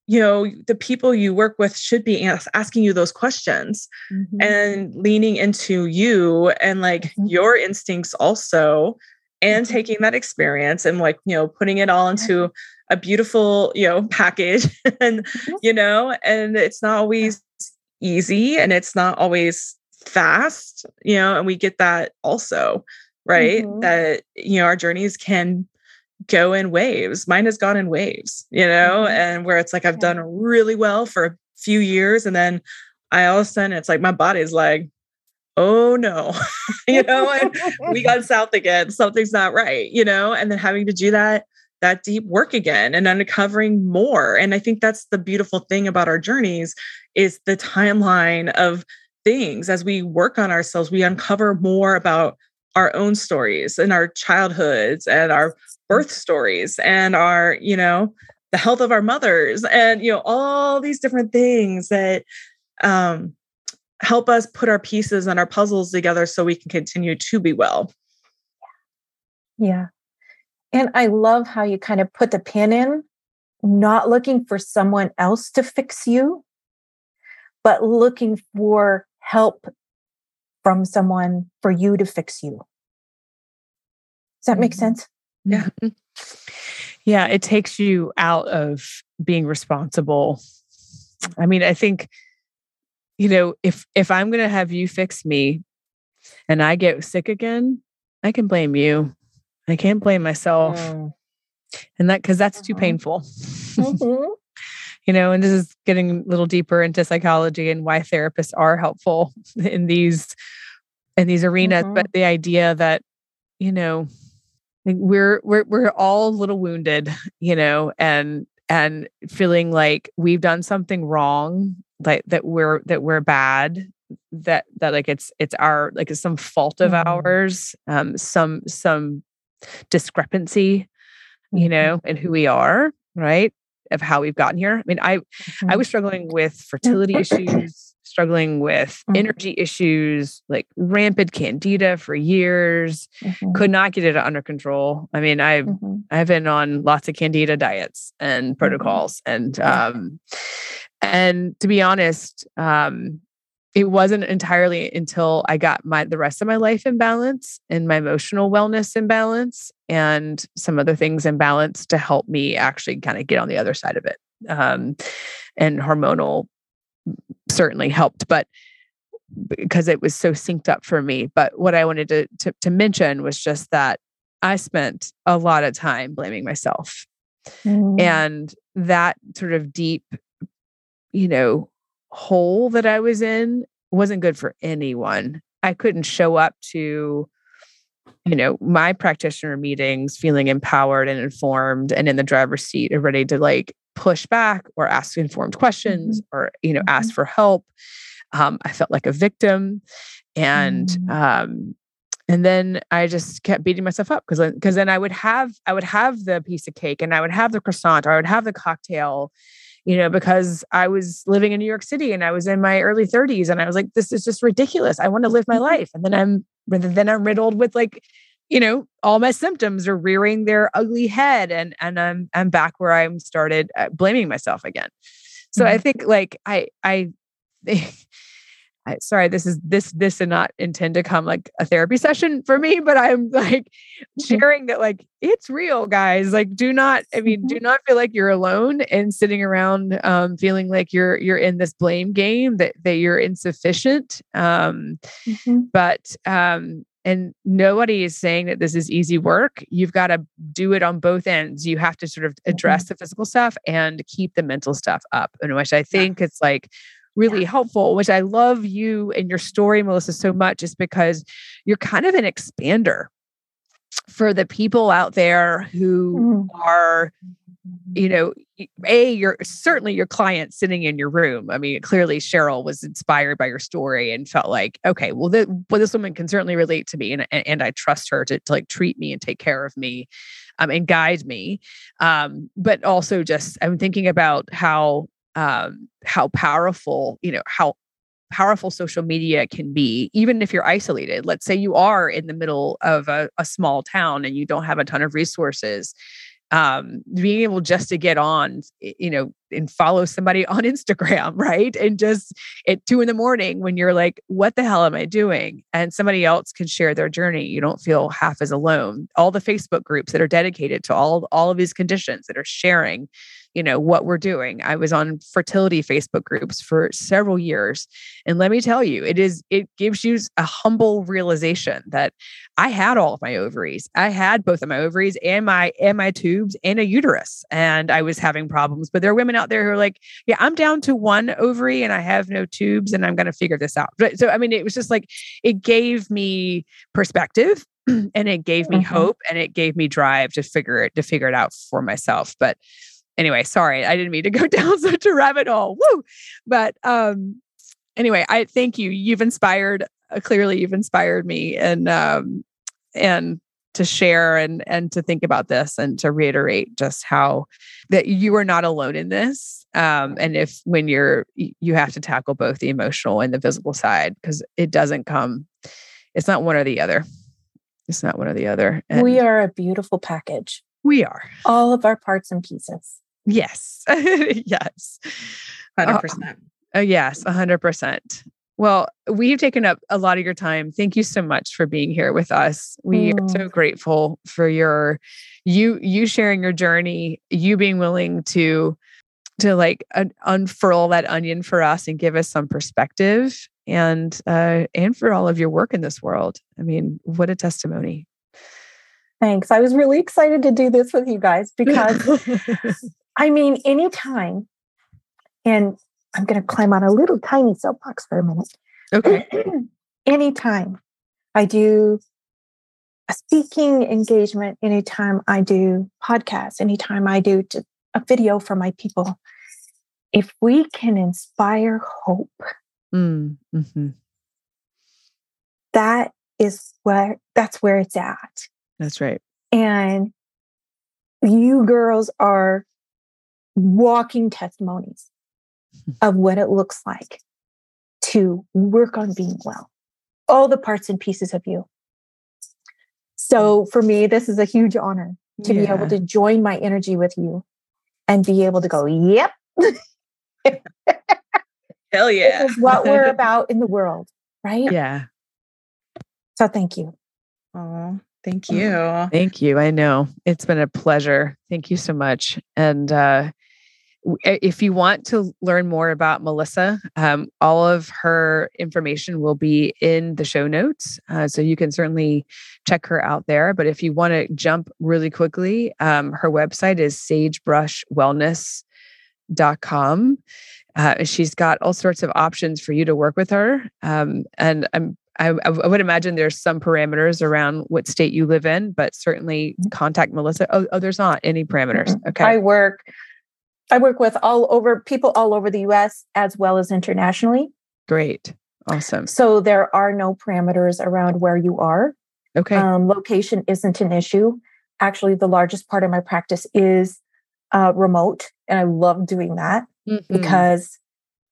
you know the people you work with should be as- asking you those questions mm-hmm. and leaning into you and like mm-hmm. your instincts also and mm-hmm. taking that experience and like you know putting it all into a beautiful you know package and mm-hmm. you know and it's not always easy and it's not always fast you know and we get that also right mm-hmm. that you know our journeys can go in waves. Mine has gone in waves, you know, mm-hmm. and where it's like I've done really well for a few years. And then I all of a sudden it's like my body's like, oh no, you know, and we got south again. Something's not right, you know, and then having to do that that deep work again and uncovering more and i think that's the beautiful thing about our journeys is the timeline of things as we work on ourselves we uncover more about our own stories and our childhoods and our birth stories and our, you know, the health of our mothers and, you know, all these different things that um, help us put our pieces and our puzzles together so we can continue to be well. Yeah. And I love how you kind of put the pin in, not looking for someone else to fix you, but looking for help from someone for you to fix you. Does that make mm-hmm. sense? Yeah. Yeah, it takes you out of being responsible. I mean, I think you know, if if I'm going to have you fix me and I get sick again, I can blame you. I can't blame myself. Mm. And that cuz that's too mm-hmm. painful. Mm-hmm. you know, and this is getting a little deeper into psychology and why therapists are helpful in these in these arenas, but mm-hmm. the idea that you know, we're we're we're all a little wounded, you know, and and feeling like we've done something wrong, like that we're that we're bad, that that like it's it's our like it's some fault of mm-hmm. ours, um, some some discrepancy, you mm-hmm. know, in who we are, right? Of how we've gotten here. I mean, I mm-hmm. I was struggling with fertility issues struggling with mm-hmm. energy issues, like rampant candida for years. Mm-hmm. Could not get it under control. I mean, I've mm-hmm. I've been on lots of candida diets and protocols, and um, and to be honest, um, it wasn't entirely until I got my the rest of my life in balance and my emotional wellness in balance and some other things in balance to help me actually kind of get on the other side of it. Um, and hormonal certainly helped, but because it was so synced up for me. But what I wanted to, to, to mention was just that I spent a lot of time blaming myself. Mm. And that sort of deep, you know, hole that I was in wasn't good for anyone. I couldn't show up to, you know, my practitioner meetings feeling empowered and informed and in the driver's seat and ready to like push back or ask informed questions mm-hmm. or you know mm-hmm. ask for help um, i felt like a victim and mm-hmm. um, and then i just kept beating myself up because because then i would have i would have the piece of cake and i would have the croissant or i would have the cocktail you know because i was living in new york city and i was in my early 30s and i was like this is just ridiculous i want to live my mm-hmm. life and then i'm then i'm riddled with like you know, all my symptoms are rearing their ugly head and and I'm I'm back where I'm started uh, blaming myself again. So mm-hmm. I think like I I I, sorry, this is this this did not intend to come like a therapy session for me, but I'm like mm-hmm. sharing that like it's real, guys. Like, do not, I mean, do mm-hmm. not feel like you're alone and sitting around um, feeling like you're you're in this blame game that that you're insufficient. Um, mm-hmm. But um, and nobody is saying that this is easy work. You've got to do it on both ends. You have to sort of address mm-hmm. the physical stuff and keep the mental stuff up. And which I think yeah. it's like really yeah. helpful, which I love you and your story, Melissa, so much, is because you're kind of an expander for the people out there who mm. are you know a you're certainly your client sitting in your room i mean clearly cheryl was inspired by your story and felt like okay well, the, well this woman can certainly relate to me and, and, and i trust her to, to like treat me and take care of me um, and guide me um, but also just i'm thinking about how um, how powerful you know how powerful social media can be, even if you're isolated. Let's say you are in the middle of a, a small town and you don't have a ton of resources um, being able just to get on, you know, and follow somebody on Instagram, right? And just at two in the morning when you're like, what the hell am I doing? And somebody else can share their journey. You don't feel half as alone. All the Facebook groups that are dedicated to all, all of these conditions that are sharing you know what we're doing. I was on fertility facebook groups for several years and let me tell you it is it gives you a humble realization that i had all of my ovaries. I had both of my ovaries and my and my tubes and a uterus and i was having problems but there are women out there who are like yeah i'm down to one ovary and i have no tubes and i'm going to figure this out. So i mean it was just like it gave me perspective and it gave me mm-hmm. hope and it gave me drive to figure it to figure it out for myself but anyway, sorry, I didn't mean to go down such a rabbit hole. Woo! But um, anyway, I thank you. You've inspired. Uh, clearly, you've inspired me, and um, and to share and and to think about this and to reiterate just how that you are not alone in this um, and if when you're you have to tackle both the emotional and the physical side because it doesn't come it's not one or the other it's not one or the other and we are a beautiful package we are all of our parts and pieces Yes. yes. 100%. Uh, uh, yes, 100%. Well, we've taken up a lot of your time. Thank you so much for being here with us. We mm. are so grateful for your you you sharing your journey, you being willing to to like uh, unfurl that onion for us and give us some perspective and uh and for all of your work in this world. I mean, what a testimony. Thanks. I was really excited to do this with you guys because I mean, anytime, and I'm going to climb on a little tiny soapbox for a minute. Okay. anytime I do a speaking engagement, anytime I do podcasts, anytime I do a video for my people, if we can inspire hope, mm, mm-hmm. that is where that's where it's at. That's right. And you girls are walking testimonies hmm. of what it looks like to work on being well, all the parts and pieces of you. So hmm. for me, this is a huge honor to yeah. be able to join my energy with you and be able to go, yep. Hell yeah. This is what we're about in the world, right? Yeah. So thank you. Oh, thank mm-hmm. you. Thank you. I know it's been a pleasure. Thank you so much. And uh, if you want to learn more about Melissa, um, all of her information will be in the show notes. Uh, so you can certainly check her out there. But if you want to jump really quickly, um, her website is sagebrushwellness.com. Uh, she's got all sorts of options for you to work with her. Um, and I'm I, I, would imagine there's some parameters around what state you live in, but certainly mm-hmm. contact Melissa. Oh, oh there's not any parameters. Okay. I work I work with all over people all over the US as well as internationally. Great. Awesome. So there are no parameters around where you are. Okay. Um, location isn't an issue. Actually, the largest part of my practice is uh, remote. And I love doing that mm-hmm. because,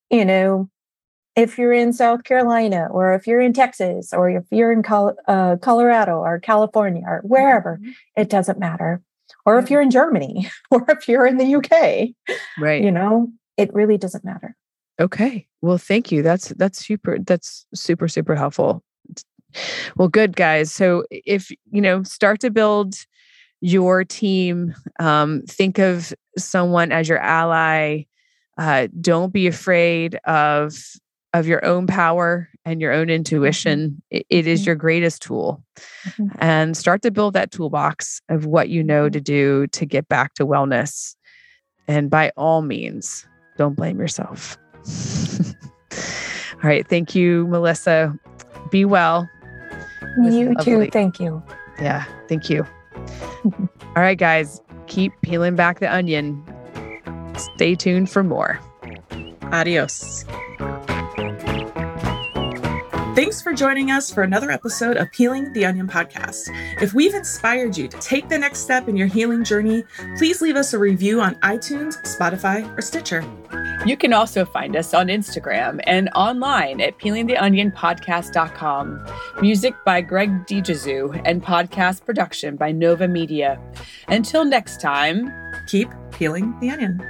you know, if you're in South Carolina or if you're in Texas or if you're in Col- uh, Colorado or California or wherever, mm-hmm. it doesn't matter or if you're in Germany or if you're in the UK. Right. You know, it really doesn't matter. Okay. Well, thank you. That's that's super that's super super helpful. Well, good guys. So if you know, start to build your team. Um, think of someone as your ally. Uh, don't be afraid of of your own power and your own mm-hmm. intuition. It, it is mm-hmm. your greatest tool, mm-hmm. and start to build that toolbox of what you know mm-hmm. to do to get back to wellness. And by all means, don't blame yourself. all right. Thank you, Melissa. Be well. You too. Thank you. Yeah. Thank you. All right, guys, keep peeling back the onion. Stay tuned for more. Adios. Thanks for joining us for another episode of Peeling the Onion podcast. If we've inspired you to take the next step in your healing journey, please leave us a review on iTunes, Spotify, or Stitcher. You can also find us on Instagram and online at peelingtheonionpodcast.com. Music by Greg DiGesu and podcast production by Nova Media. Until next time, keep peeling the onion.